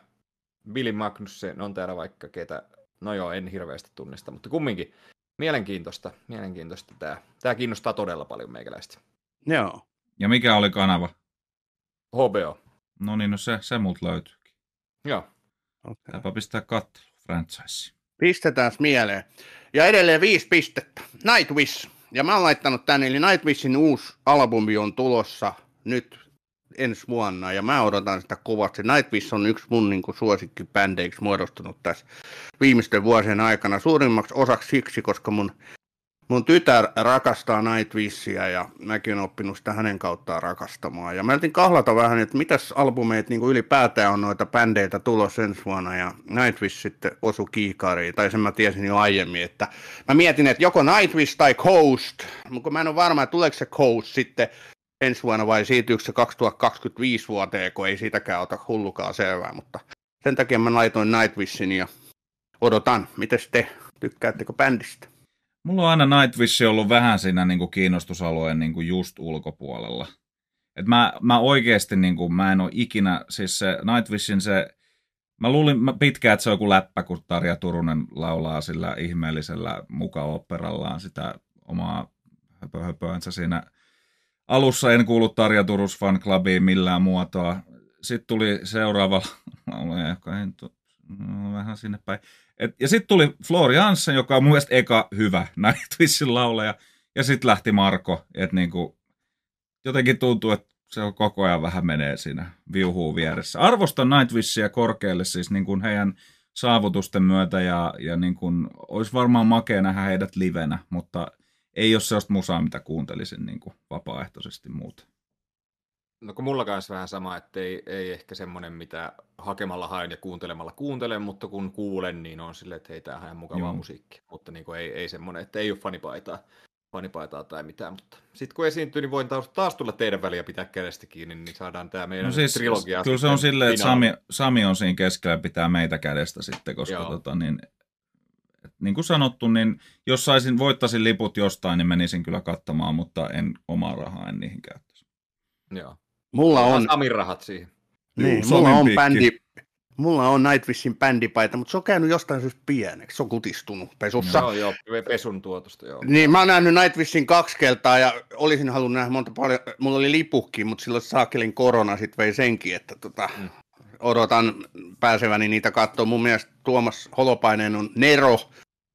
Billy Magnussen, on täällä vaikka ketä, no joo, en hirveästi tunnista, mutta kumminkin mielenkiintoista, mielenkiintoista tämä. Tämä kiinnostaa todella paljon meikäläistä. Joo. Ja mikä oli kanava? HBO, No niin, no se, se multa löytyy. joo. Okay. Täypä pistää kattelu, franchise. Pistetään mieleen. Ja edelleen viisi pistettä. Nightwish. Ja mä oon laittanut tänne, eli Nightwishin uusi albumi on tulossa nyt ensi vuonna, ja mä odotan sitä kovasti. Nightwish on yksi mun niin kuin, suosikkibändeiksi muodostunut tässä viimeisten vuosien aikana. Suurimmaksi osaksi siksi, koska mun, mun tytär rakastaa Nightwishia, ja mäkin olen oppinut sitä hänen kauttaan rakastamaan. Ja mä yritin kahlata vähän, että mitäs albumeita niin kuin ylipäätään on noita bändeitä tulossa ensi vuonna, ja Nightwish sitten osu kiikariin, tai sen mä tiesin jo aiemmin, että mä mietin, että joko Nightwish tai Coast, mutta mä en ole varma, että tuleeko se Coast sitten ensi vuonna vai siirtyykö se 2025 vuoteen, kun ei siitäkään ota hullukaan selvää, mutta sen takia mä laitoin Nightwishin ja odotan, miten te tykkäättekö bändistä? Mulla on aina Nightwish ollut vähän siinä niin kuin kiinnostusalueen niin kuin just ulkopuolella. Et mä, mä oikeasti, niin kuin, mä en ole ikinä, siis se Nightwishin se, mä luulin mä pitkään, että se on joku läppä, kun Tarja Turunen laulaa sillä ihmeellisellä mukaoperallaan sitä omaa höpöhöpöänsä siinä alussa en kuulu Tarja Turus fan clubiin millään muotoa. Sitten tuli seuraava joka ei no, vähän sinne päin. Et, ja sitten tuli Flori Janssen, joka on mun mielestä eka hyvä <laughs> Nightwishin lauleja. Ja sitten lähti Marko, että niinku, jotenkin tuntuu, että se on koko ajan vähän menee siinä viuhuu vieressä. Arvostan Nightwishia korkealle siis niin kuin heidän saavutusten myötä ja, ja niin kuin, olisi varmaan makea nähdä heidät livenä, mutta ei ole sellaista musaa, mitä kuuntelisin niin kuin vapaaehtoisesti muuta. No kun mulla kanssa vähän sama, että ei, ei ehkä semmoinen, mitä hakemalla haen ja kuuntelemalla kuuntelen, mutta kun kuulen, niin on silleen, että hei, tämähän on mukavaa Joo. musiikkia. Mutta niin kuin ei, ei semmoinen, että ei ole fanipaitaa fanipaitaa tai mitään, mutta sitten kun esiintyy, niin voin taas, taas tulla teidän väliä pitää kädestä kiinni, niin saadaan tämä meidän no siis, trilogia. Kyllä se on silleen, että Sami, Sami on siinä keskellä pitää meitä kädestä sitten, koska tota, niin, niin kuin sanottu, niin jos saisin, voittaisin liput jostain, niin menisin kyllä katsomaan, mutta en omaa rahaa en niihin käyttäisi. Joo. Mulla on... Samin rahat siihen. Niin, mulla on bändi, Mulla on Nightwishin bändipaita, mutta se on käynyt jostain syystä pieneksi. Se on kutistunut pesussa. Joo, joo, pesun tuotosta, joo. Niin, mä oon nähnyt Nightwishin kaksi kertaa ja olisin halunnut nähdä monta paljon. Mulla oli lipukki, mutta silloin saakelin korona sitten vei senkin, että tota, mm. odotan pääseväni niitä katsoa. Mun mielestä Tuomas Holopainen on Nero,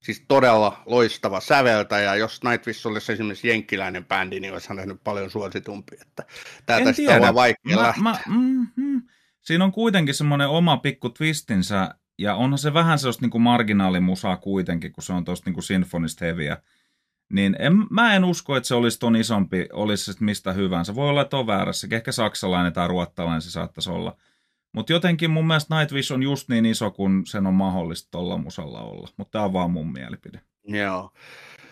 siis todella loistava säveltäjä. Jos Nightwish olisi esimerkiksi jenkkiläinen bändi, niin olisi hän paljon suositumpi. Että täältä sitä on vaikea mä, lähteä. Mä, mm, mm. Siinä on kuitenkin semmoinen oma pikku twistinsä, ja onhan se vähän sellaista niin kuin marginaalimusaa kuitenkin, kun se on tuosta niin sinfonista heviä. Niin en, mä en usko, että se olisi ton isompi, olisi mistä hyvänsä. Voi olla, että on väärässä. Ehkä saksalainen tai ruottalainen se saattaisi olla. Mutta jotenkin mun mielestä Nightwish on just niin iso, kun sen on mahdollista tuolla musalla olla. Mutta tämä on vaan mun mielipide. Joo.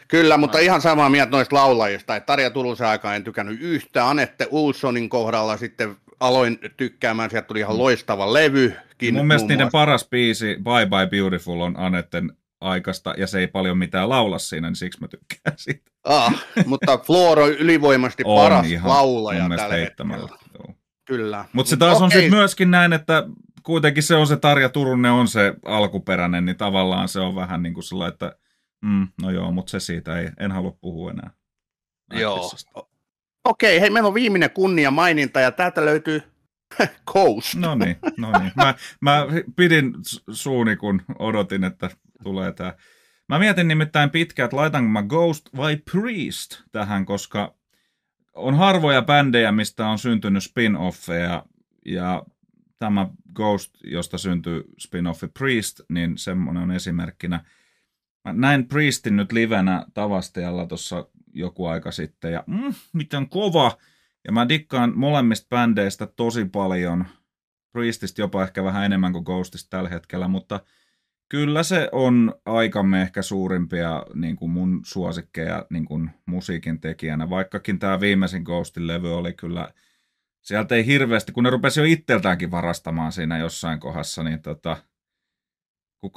Kyllä, mutta ihan samaa mieltä noista laulajista. Että Tarja Turusen aikaan en tykännyt yhtään. Anette Ulsonin kohdalla sitten aloin tykkäämään, sieltä tuli ihan mm. loistava levy. Mun mielestä niiden paras biisi Bye Bye Beautiful on Anetten aikasta, ja se ei paljon mitään laula siinä, niin siksi mä tykkään siitä. Ah, mutta Floor on ylivoimasti <laughs> on paras ihan, laulaja tällä hetkellä. Kyllä. Mutta se taas okay. on sitten myöskin näin, että kuitenkin se on se Tarja Turunen on se alkuperäinen, niin tavallaan se on vähän niin kuin sellainen, että mm, no joo, mutta se siitä ei, en halua puhua enää. Joo, Okei, hei, meillä on viimeinen kunnia maininta ja täältä löytyy <laughs> Ghost. No niin, no niin. Mä, mä pidin suuni, kun odotin, että tulee tämä. Mä mietin nimittäin pitkään, että laitanko mä Ghost vai Priest tähän, koska on harvoja bändejä, mistä on syntynyt spin-offeja, ja tämä Ghost, josta syntyy spin-offi Priest, niin semmoinen on esimerkkinä. Mä näin Priestin nyt livenä Tavastialla tuossa joku aika sitten. Ja mm, miten kova! Ja mä dikkaan molemmista bändeistä tosi paljon. Priestistä jopa ehkä vähän enemmän kuin Ghostista tällä hetkellä, mutta kyllä se on aikamme ehkä suurimpia niin kuin mun suosikkeja niin kuin musiikin tekijänä. Vaikkakin tämä viimeisin Ghostin levy oli kyllä, sieltä ei hirveästi, kun ne rupesi jo itseltäänkin varastamaan siinä jossain kohdassa, niin tota, kun,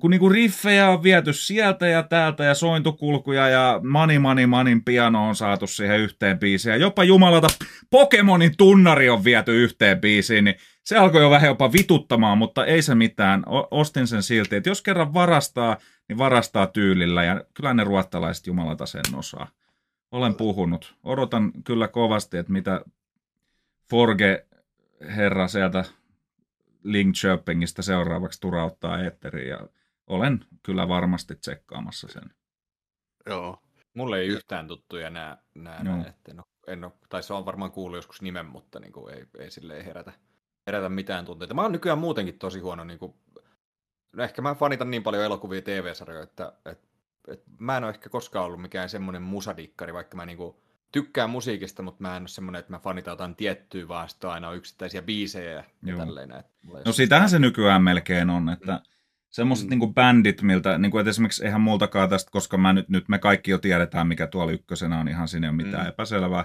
kun niinku riffejä on viety sieltä ja täältä ja sointukulkuja ja Mani Mani Manin piano on saatu siihen yhteen biisiin ja jopa jumalata Pokemonin tunnari on viety yhteen biisiin, niin se alkoi jo vähän jopa vituttamaan, mutta ei se mitään. O- ostin sen silti, että jos kerran varastaa, niin varastaa tyylillä ja kyllä ne ruottalaiset jumalata sen osaa. Olen puhunut. Odotan kyllä kovasti, että mitä Forge herra sieltä Linkköpingistä seuraavaksi turauttaa eetteriin ja olen kyllä varmasti tsekkaamassa sen. Joo. Mulle ei yhtään tuttuja nämä, nämä että en ole, en ole, tai se on varmaan kuullut joskus nimen, mutta niin kuin ei, ei sille ei herätä, herätä mitään tunteita. Mä oon nykyään muutenkin tosi huono, niin kuin, no ehkä mä fanitan niin paljon elokuvia TV-sarjoja, että, että, että mä en ole ehkä koskaan ollut mikään semmoinen musadikkari, vaikka mä niin kuin, tykkään musiikista, mutta mä en ole semmoinen, että mä fanitan jotain tiettyä, vaan sitten on aina yksittäisiä biisejä ja Joo. tälleen. No sitähän se nykyään melkein on, että mm. semmoiset mm. niin bändit, miltä, niin kuin, että esimerkiksi eihän multakaan tästä, koska mä nyt, nyt me kaikki jo tiedetään, mikä tuolla ykkösenä on, ihan sinne ei ole mitään mm. epäselvää.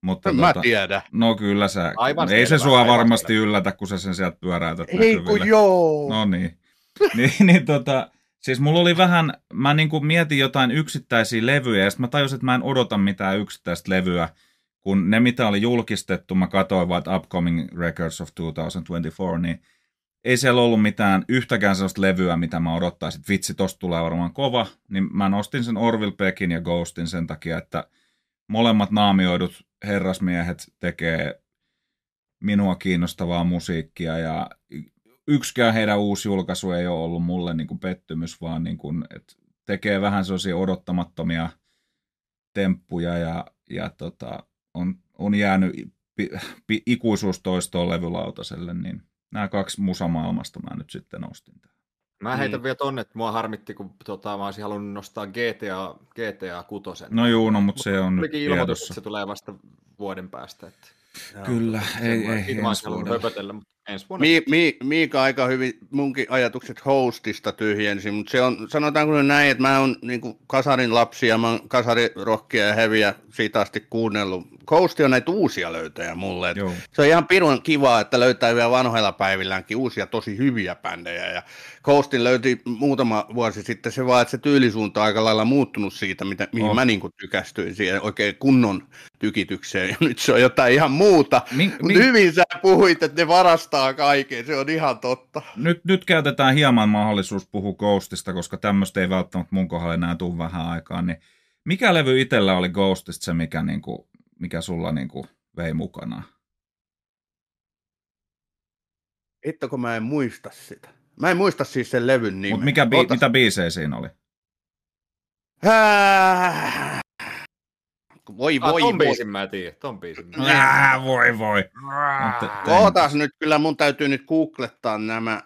Mutta mä tota, tiedän. No kyllä sä, aivan ei selvä, se sua varmasti selvä. yllätä, kun sä sen sieltä pyöräytät Ei kun joo. No niin. <laughs> niin, niin tota, Siis mulla oli vähän, mä niin kuin mietin jotain yksittäisiä levyjä, ja sitten mä tajusin, että mä en odota mitään yksittäistä levyä, kun ne, mitä oli julkistettu, mä katsoin vaan Upcoming Records of 2024, niin ei siellä ollut mitään yhtäkään sellaista levyä, mitä mä odottaisin, että vitsi, tosta tulee varmaan kova, niin mä nostin sen Orville Peckin ja Ghostin sen takia, että molemmat naamioidut herrasmiehet tekee minua kiinnostavaa musiikkia ja yksikään heidän uusi julkaisu ei ole ollut mulle niin kuin pettymys, vaan niin kuin, että tekee vähän sellaisia odottamattomia temppuja ja, ja tota, on, on jäänyt pi, pi, ikuisuustoistoon levylautaselle, niin nämä kaksi musamaailmasta mä nyt sitten ostin. Mä heitän mm. vielä tonne, että mua harmitti, kun tota, mä olisin halunnut nostaa GTA, GTA 6. No juu, no, mutta se on nyt että se tulee vasta vuoden päästä. Että... Kyllä, ei, ei, ei ensi höpötellä, mutta ensi vuonna. Mi, mi, Miika aika hyvin munkin ajatukset hostista tyhjensi, mutta se on, sanotaanko näin, että mä oon niin kasarin lapsia, mä oon kasarirokkia ja heviä siitä asti kuunnellut. Hosti on näitä uusia löytäjä mulle. Se on ihan pirun kivaa, että löytää vielä vanhoilla päivilläänkin uusia tosi hyviä bändejä. Ja Coastin löytyi muutama vuosi sitten se vaan, että se tyylisuunta on aika lailla muuttunut siitä, mitä, mihin oh. mä niin tykästyin siihen oikein kunnon tykitykseen. <laughs> Ja nyt se on jotain ihan muuta. Mi- Mutta mi- hyvin sä puhuit, että ne varastaa kaiken. Se on ihan totta. Nyt, nyt käytetään hieman mahdollisuus puhua Ghostista, koska tämmöistä ei välttämättä mun kohdalla enää tule vähän aikaa. Niin mikä levy itsellä oli Ghostista se, mikä, niin kuin, mikä sulla niin kuin vei mukana? Hitto, kun mä en muista sitä. Mä en muista siis sen levyn nimeä. Mut mikä bi- mitä biisejä siinä oli? Äh... Voi, ah, voi, ton voi. biisin mä tiedän, ton biisin mä voi, voi. Ootas nyt, kyllä mun täytyy nyt googlettaa nämä.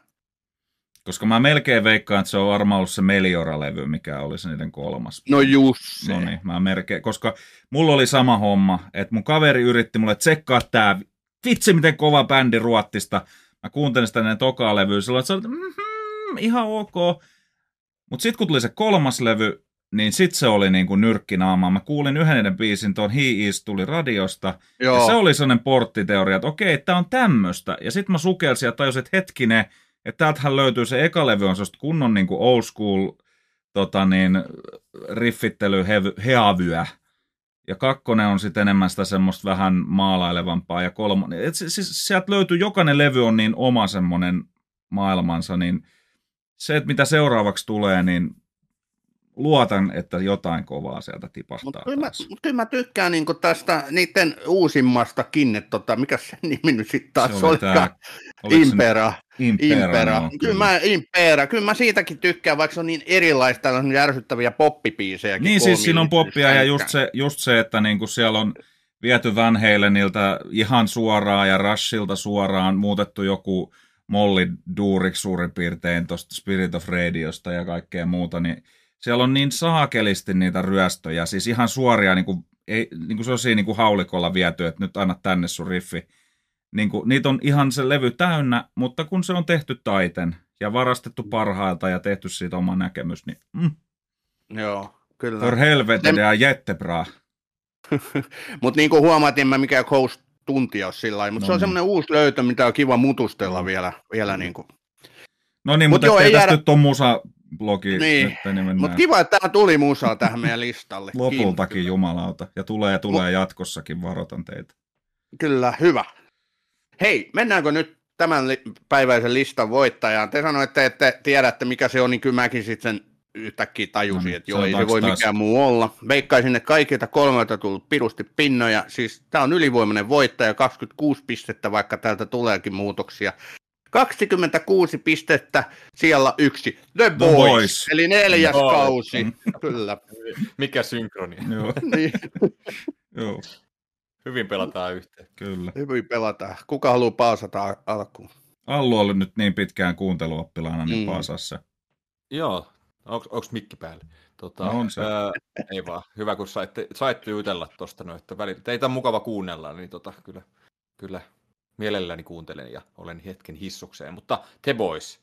Koska mä melkein veikkaan, että se on varmaan ollut se Meliora-levy, mikä oli se niiden kolmas. No just se. No niin, mä melkein, koska mulla oli sama homma, että mun kaveri yritti mulle tsekkaa tää, vitsi miten kova bändi Ruottista, mä kuuntelin sitä ennen tokaa levyä, silloin, että se oli, mm-hmm, ihan ok. Mutta sitten kun tuli se kolmas levy, niin sitten se oli niin kuin nyrkkinaama. Mä kuulin yhden niiden biisin, tuon He Is tuli radiosta. Joo. Ja se oli sellainen porttiteoria, että okei, tämä on tämmöistä. Ja sitten mä sukelsin ja tajusin, että hetkinen, että täältähän löytyy se eka levy, on sellaista kunnon niin kuin old school tota niin, riffittely, heavyä. Ja kakkonen on sitten enemmän sitä semmoista vähän maalailevampaa ja kolmonen. Et siis sieltä löytyy, jokainen levy on niin oma semmoinen maailmansa, niin se, että mitä seuraavaksi tulee, niin luotan, että jotain kovaa sieltä tipahtaa Mutta kyllä, mut kyllä mä tykkään niinku tästä niiden uusimmastakin, että tota, mikä se nimi nyt sitten taas se oli? Tää, Impera. Impera. Impera. No, kyllä. Mä, Impera. Kyllä mä siitäkin tykkään, vaikka se on niin erilaista, on järsyttäviä poppipiisejä. Niin siis siinä on poppia ja just se, just se että niinku siellä on viety Van Halenilta ihan suoraan ja Rushilta suoraan muutettu joku Molly Duuriksi suurin piirtein tuosta Spirit of Radiosta ja kaikkea muuta, niin siellä on niin saakelisti niitä ryöstöjä, siis ihan suoria, niin kuin, ei, niin kuin se on siinä niin kuin haulikolla viety, että nyt anna tänne sun riffi. Niin kuin, niitä on ihan se levy täynnä, mutta kun se on tehty taiten ja varastettu parhailta ja tehty siitä oma näkemys, niin mm. Joo, kyllä. For helvete ja jättebra. <laughs> mutta niin kuin huomaatiin, mä mikä Coast tuntia sillä mutta no, se on niin. semmoinen uusi löytö, mitä on kiva mutustella no. vielä, vielä niin kuin. No niin, mutta Mut joo, ei jäädä... nyt on musa blogi. Niin, niin mutta kiva, että tämä tuli musaa tähän meidän listalle. <laughs> Lopultakin Kiinni. jumalauta. Ja tulee tulee Mut... jatkossakin, varoitan teitä. Kyllä, hyvä. Hei, mennäänkö nyt tämän li- päiväisen listan voittajaan? Te sanoitte, että te tiedätte, mikä se on, niin kyllä mäkin sitten sen yhtäkkiä tajusin, no, että joo, ei se voi taas. mikään muu olla. Veikkaisin, että kaikilta kolmelta tullut pirusti pinnoja. Siis tämä on ylivoimainen voittaja, 26 pistettä, vaikka täältä tuleekin muutoksia. 26 pistettä, siellä yksi. The, The Boys, Boys, eli neljäs no. kausi. Mm. Kyllä. Mikä synkroni. Joo. <laughs> niin. Joo. Hyvin pelataan yhteen. Kyllä. Hyvin pelataan. Kuka haluaa paasata alkuun? Allu oli nyt niin pitkään kuunteluoppilaana, niin mm. paasassa. Joo. Onko mikki päällä? Tota, no on se. Ää, ei vaan. Hyvä, kun saitte, saitte jutella tuosta. No, että välillä, teitä on mukava kuunnella, niin tota, kyllä, kyllä mielelläni kuuntelen ja olen hetken hissukseen. Mutta The Boys,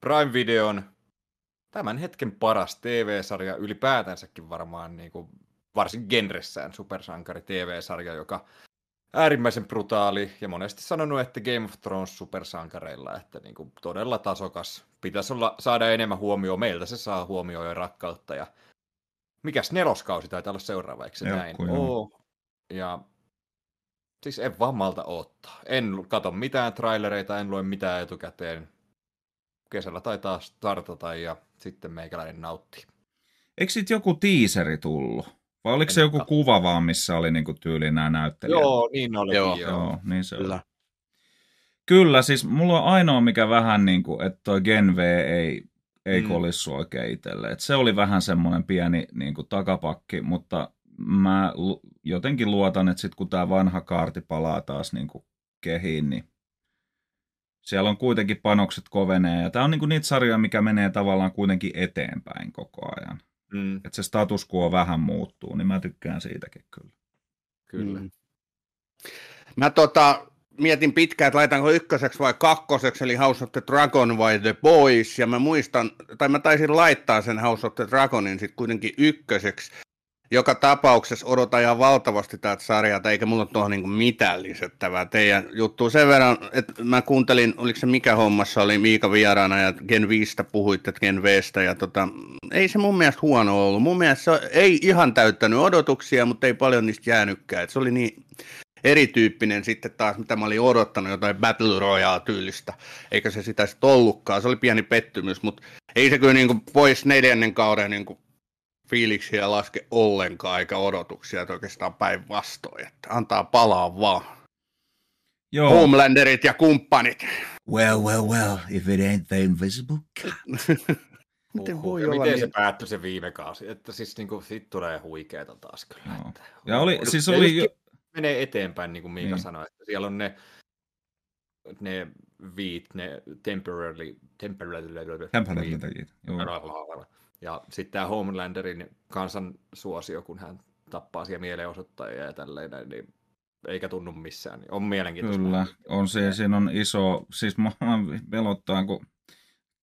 Prime Videon tämän hetken paras TV-sarja ylipäätänsäkin varmaan niin kuin, varsin genressään supersankari TV-sarja, joka äärimmäisen brutaali ja monesti sanonut, että Game of Thrones supersankareilla, että niin kuin, todella tasokas. Pitäisi olla, saada enemmän huomioon. Meiltä se saa huomioon ja rakkautta. Ja mikäs neloskausi taitaa olla seuraava, eikö se näin? Oo. Ja Siis en vaan malta ottaa. En kato mitään trailereita, en lue mitään etukäteen. Kesällä taitaa startata ja sitten meikäläinen nauttii. Eikö sitten joku tiiseri tullut? Vai oliko en se joku kuva vaan, missä oli niinku tyyli nämä näyttelijät? Joo, niin oli. Joo, joo niin se Kyllä. Kyllä, siis mulla on ainoa mikä vähän niin kuin, että toi Gen V ei, ei Mm. kolissu oikein itselle. Et se oli vähän semmoinen pieni niin kuin takapakki, mutta mä jotenkin luotan, että sit kun tämä vanha kaarti palaa taas niin kuin kehiin, niin siellä on kuitenkin panokset kovenee. Ja tämä on niin kuin niitä sarjoja, mikä menee tavallaan kuitenkin eteenpäin koko ajan. Mm, Että se status quo vähän muuttuu, niin mä tykkään siitäkin kyllä. kyllä. Mm. Mä tota, mietin pitkään, että laitanko ykköseksi vai kakkoseksi, eli House of the Dragon vai The Boys, ja mä muistan, tai mä taisin laittaa sen House of the Dragonin sitten kuitenkin ykköseksi. Joka tapauksessa odotan ihan valtavasti täältä sarjaa, eikä mulla tuohon niinku mitään lisättävää teidän juttu. Sen verran, että mä kuuntelin, oliko se mikä hommassa oli Miika vieraana ja Gen 5 puhuitte Gen Vstä, ja tota, ei se mun mielestä huono ollut. Mun mielestä se ei ihan täyttänyt odotuksia, mutta ei paljon niistä jäänytkään. Et se oli niin erityyppinen sitten taas, mitä mä olin odottanut, jotain Battle Royale-tyylistä, eikä se sitä sitten ollutkaan. Se oli pieni pettymys, mutta ei se kyllä niin pois neljännen kauden niin fiiliksiä laske ollenkaan, eikä odotuksia, että oikeastaan päinvastoin, että antaa palaa vaan. Joo, Homelanderit ja kumppanit. Well, well, well, if it ain't the invisible cat. <laughs> Miten voi ja olla miten niin? se päättyi se viime kausi? Että siis niinku, sit tulee huikeeta taas kyllä. Joo. Että, Ja oli, siis Ja oli, just menee eteenpäin, niin kuin Miika Niin. sanoi, että siellä on ne, ne viit, ne temporarily, temporarily, Temperamentajit, joo. Ja sitten tämä Homelanderin kansan suosio, kun hän tappaa siellä mielenosoittajia ja tälleen, näin, niin eikä tunnu missään. Niin on mielenkiintoista. Kyllä, on se, siinä on iso, siis mä pelottaa, kun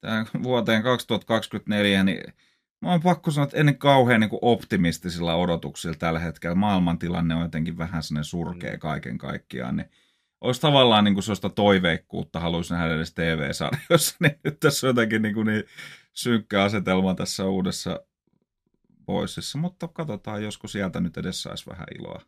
tää vuoteen 2024, niin mä oon pakko sanoa, että ennen kauhean niin optimistisilla odotuksilla tällä hetkellä. Maailmantilanne on jotenkin vähän sellainen surkea Mm. kaiken kaikkiaan, niin olisi tavallaan niin kuin sellaista toiveikkuutta, haluaisin nähdä edes TV-sarjoissa, <laughs> niin nyt tässä on jotenkin niin, kuin niin synkkä asetelma tässä uudessa Boysissa, mutta katsotaan, josko sieltä nyt edes saisi vähän iloa.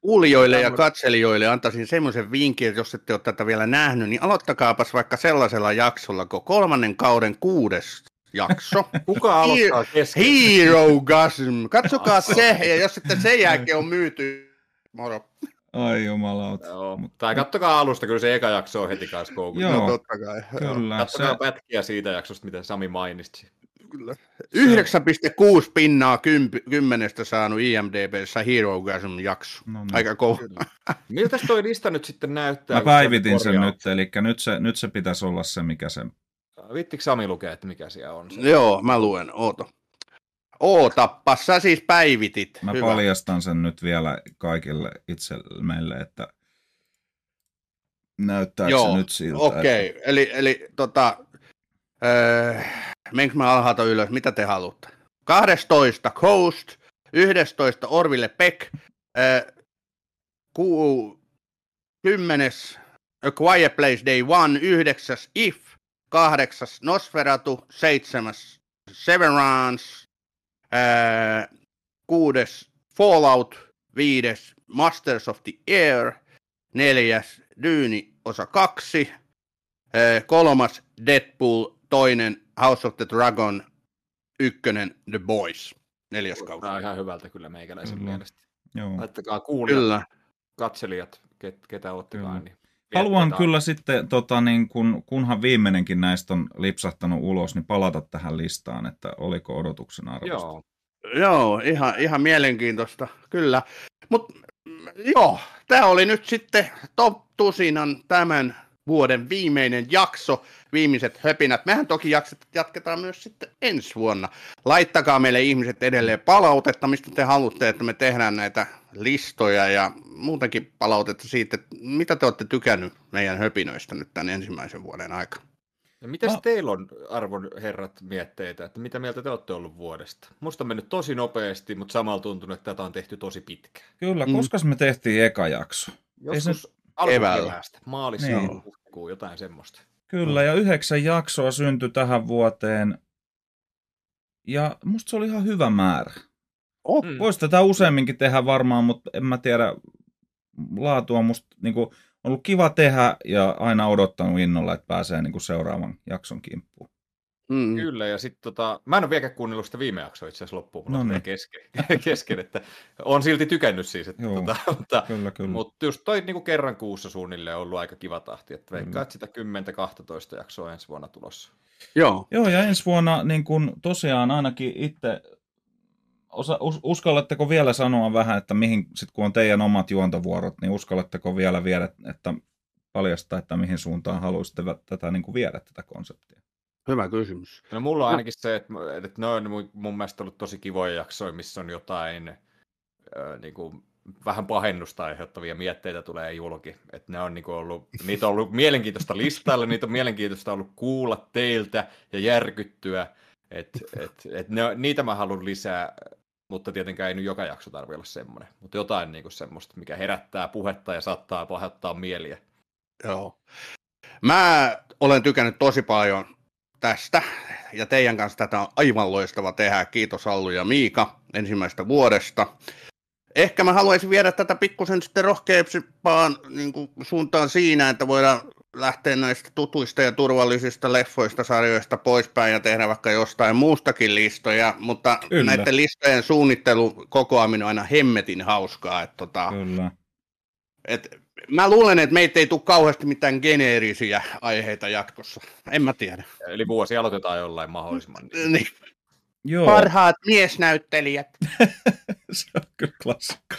Kuulijoille ja katselijoille antaisin semmoisen vinkin, että jos ette ole tätä vielä nähnyt, niin aloittakaapas vaikka sellaisella jaksolla, kun kolmannen kauden kuudes jakso. <laughs> Kuka aloittaa kesken? Hero Gasm. Katsokaa <laughs> se, ja jos sitten sen jälkeen on myyty, moro. Ai jumalauta. Joo, Mut- tai kattokaa alusta, kyllä se eka jakso on heti kanssa koukun. Joo. No totta kai. Kyllä, Kattokaa se, pätkiä siitä jaksosta, mitä Sami mainitsi. Kyllä. 9,6 pinnaa kymmenestä saanut IMDBssä Hero Gasm jakso. no niin. Aika kova. Miltä toi lista nyt sitten näyttää? Mä se päivitin sen nyt, eli nyt se, nyt se pitäisi olla se, mikä se... Vittikö Sami lukee, että mikä siellä on? Se? Joo, mä luen. Oota. Ootappa, sä siis päivitit. Mä Hyvä. paljastan sen nyt vielä kaikille itse meille, että näyttääkö Joo, se nyt siltä. Okei, okay. eli, eli tota, öö, menkö mä alhaalta ylös, mitä te haluatte? 12 Coast, 11 Orville Peck, öö, ku, 10 A Quiet Place Day 1, 9 If, 8 Nosferatu, 7 Severance, öö, 6 Fallout, 5 Masters of the Air, neljäs Dyyni osa kaksi, eh, kolmas Deadpool, toinen House of the Dragon, ykkönen The Boys, neljäs kausi. Tämä on ihan hyvältä kyllä meikäläisen Kyllä. mielestä. Joo. Laittakaa kuulijat, Kyllä, katselijat, ket, ketä ottikaan. Kyllä. Niin Haluan kyllä sitten, tota, niin kun, kunhan viimeinenkin näistä on lipsahtanut ulos, niin palata tähän listaan, että oliko odotuksen arvosta. Joo, joo, ihan, ihan mielenkiintoista, kyllä. Mutta joo, tämä oli nyt sitten Top Tusinan tämän vuoden viimeinen jakso, viimeiset höpinät. Mehän toki jakset, jatketaan myös sitten ensi vuonna. Laittakaa meille ihmiset edelleen palautetta, mistä te haluatte, että me tehdään näitä listoja ja muutenkin palautetta siitä, että mitä te olette tykännyt meidän höpinöistä nyt tämän ensimmäisen vuoden aikana. Ja mitäs No. teillä on, arvon herrat, mietteitä, että mitä mieltä te olette ollut vuodesta? Musta on mennyt tosi nopeasti, mutta samalla tuntunut, että tätä on tehty tosi pitkään. Kyllä, Mm. koska me tehtiin eka jakso. Joskus Keväällä. alkukeväästä, maalissa, Niin. niin. huhtikuun, jotain semmoista. Kyllä, ja yhdeksän jaksoa syntyi tähän vuoteen. Ja musta se oli ihan hyvä määrä. Oh, Mm. Voisi tätä useamminkin tehdä varmaan, mutta en mä tiedä. Laatu on musta niin kuin, ollut kiva tehdä ja aina odottanut innolla, että pääsee niin kuin seuraavan jakson kimppuun. Mm. Kyllä, ja sitten tota, mä en ole vieläkään kuunnellut sitä viime jaksoa itse asiassa loppuun, mulla No niin. kesken, <laughs> kesken, että on silti tykännyt siis, että, Joo. tota, mutta, Kyllä, kyllä. mutta just toi niin kuin kerran kuussa suunnilleen on ollut aika kiva tahti, että Kyllä. veikkaa, että sitä 10-12 jaksoa ensi vuonna tulossa. Joo. Joo, ja ensi vuonna niin kun tosiaan ainakin itse, osa, us, uskallatteko vielä sanoa vähän, että mihin, sit kun on teidän omat juontovuorot, niin uskallatteko vielä viedä, että paljastaa, että mihin suuntaan haluaisitte tätä niin kuin viedä tätä konseptia? Hyvä kysymys. No mulla on ainakin se, että, että ne on mun- mielestä ollut tosi kivoja jaksoja, missä on jotain ö, niin kuin, vähän pahennusta aiheuttavia mietteitä tulee julki. Että ne on niin kuin ollut, niitä on ollut mielenkiintoista listailla, niitä on mielenkiintoista ollut kuulla teiltä ja järkyttyä. Et, et, et ne, niitä mä haluan lisää, mutta tietenkään ei nyt joka jakso tarvitse olla semmoinen. Mutta jotain niin kuin semmoista, mikä herättää puhetta ja saattaa pahoittaa mieliä. Joo. Mä olen tykännyt tosi paljon tästä, ja teidän kanssa tätä on aivan loistava tehdä. Kiitos Allu ja Miika ensimmäistä vuodesta. Ehkä mä haluaisin viedä tätä pikkusen sitten rohkeampaan niin suuntaan siinä, että voidaan lähteä näistä tutuista ja turvallisista leffoista, sarjoista poispäin ja tehdä vaikka jostain muustakin listoja, mutta Kyllä. näiden listojen suunnittelu, kokoaminen on aina hemmetin hauskaa. Että tota, Kyllä. et, mä luulen, että meitä ei tule kauheasti mitään geneerisiä aiheita jatkossa. En mä tiedä. Eli vuosi aloitetaan jollain mahdollisimman. <laughs> Niin. Joo, Parhaat miesnäyttelijät. <laughs> se on kyllä klassikko.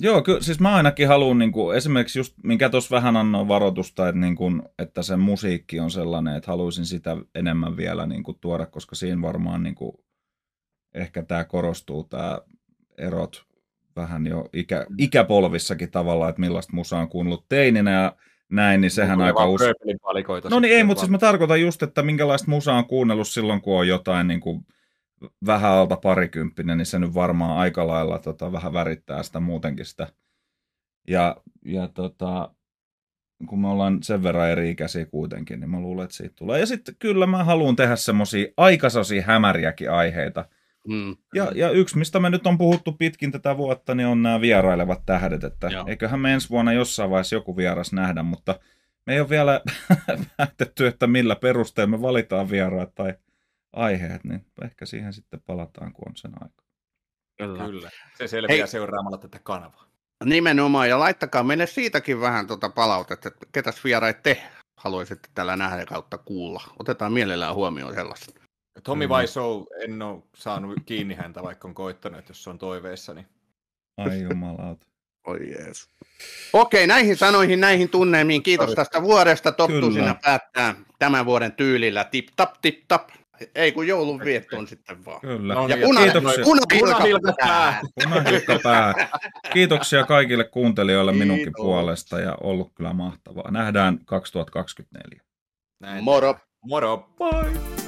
Joo, kyllä, siis mä ainakin haluan niin kuin, esimerkiksi just, minkä tuossa vähän annoin varoitusta, että, niin kuin, että se musiikki on sellainen, että haluaisin sitä enemmän vielä niin kuin, tuoda, koska siinä varmaan niin kuin, ehkä tämä korostuu, tämä erot vähän jo ikä, ikäpolvissakin tavallaan, että millaista musaa on kuunnellut teininä ja näin, niin sehän aika usein. No niin ei, mutta siis mä tarkoitan just, että minkälaista musaa on kuunnellut silloin, kun on jotain niin kuin vähän alta parikymppinen, niin se nyt varmaan aika lailla tota, vähän värittää sitä muutenkin sitä. Ja, ja tota, kun me ollaan sen verran eri ikäisiä kuitenkin, niin mä luulen, että siitä tulee. Ja sitten kyllä mä haluan tehdä semmosia aikasosia hämäriäkin aiheita. Mm. Ja, ja yksi, mistä me nyt on puhuttu pitkin tätä vuotta, niin on nämä vierailevat tähdet, että Joo. eiköhän me ensi vuonna jossain vaiheessa joku vieras nähdä, mutta me ei ole vielä <laughs> päätetty, että millä perusteella me valitaan vieraat tai aiheet, niin ehkä siihen sitten palataan, kun on sen aika. Kyllä. Kyllä. Se selviää Hei. seuraamalla tätä kanavaa. Nimenomaan, ja laittakaa meille siitäkin vähän tuota palautetta, että ketäs vieraita te haluaisitte tällä nähdä kautta kuulla. Otetaan mielellään huomioon sellaista. Tommy Kyllä. Wiseau, en ole saanut kiinni häntä, vaikka on koittanut, että jos se on toiveissa, niin Ai jumalauta. <laughs> Oi jees. Okei, näihin sanoihin, näihin tunnelmiin. Kiitos tästä vuodesta. Tottu Kyllä. siinä päättää tämän vuoden tyylillä. Tip tap, tip tap. Ei kun joulun viettoon sitten vaan. Kyllä. No Ja niin, puna, kiitoksia. Punahilka päähän. Punahilkka päähän. Kiitoksia kaikille kuuntelijoille minunkin Kiitos. puolesta ja ollut kyllä mahtavaa. Nähdään 2024. näin. Moro. Moro. Bye.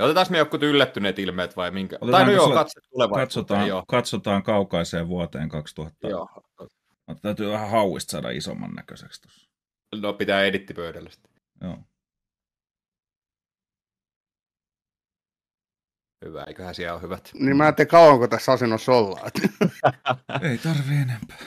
Niin otetaan me jotkut yllättyneet ilmeet vai minkä? tai no joo, tulevaisuuteen. Katsotaan, Joo. katsotaan kaukaiseen vuoteen 2000. joo. Täytyy vähän hauista saada isomman näköiseksi tuossa. No pitää edittipöydällä sitten. Joo. Hyvä, eiköhän siellä ole hyvät. Niin mä ajattelin, kauanko tässä asennossa ollaan. <laughs> Ei tarvi enempää.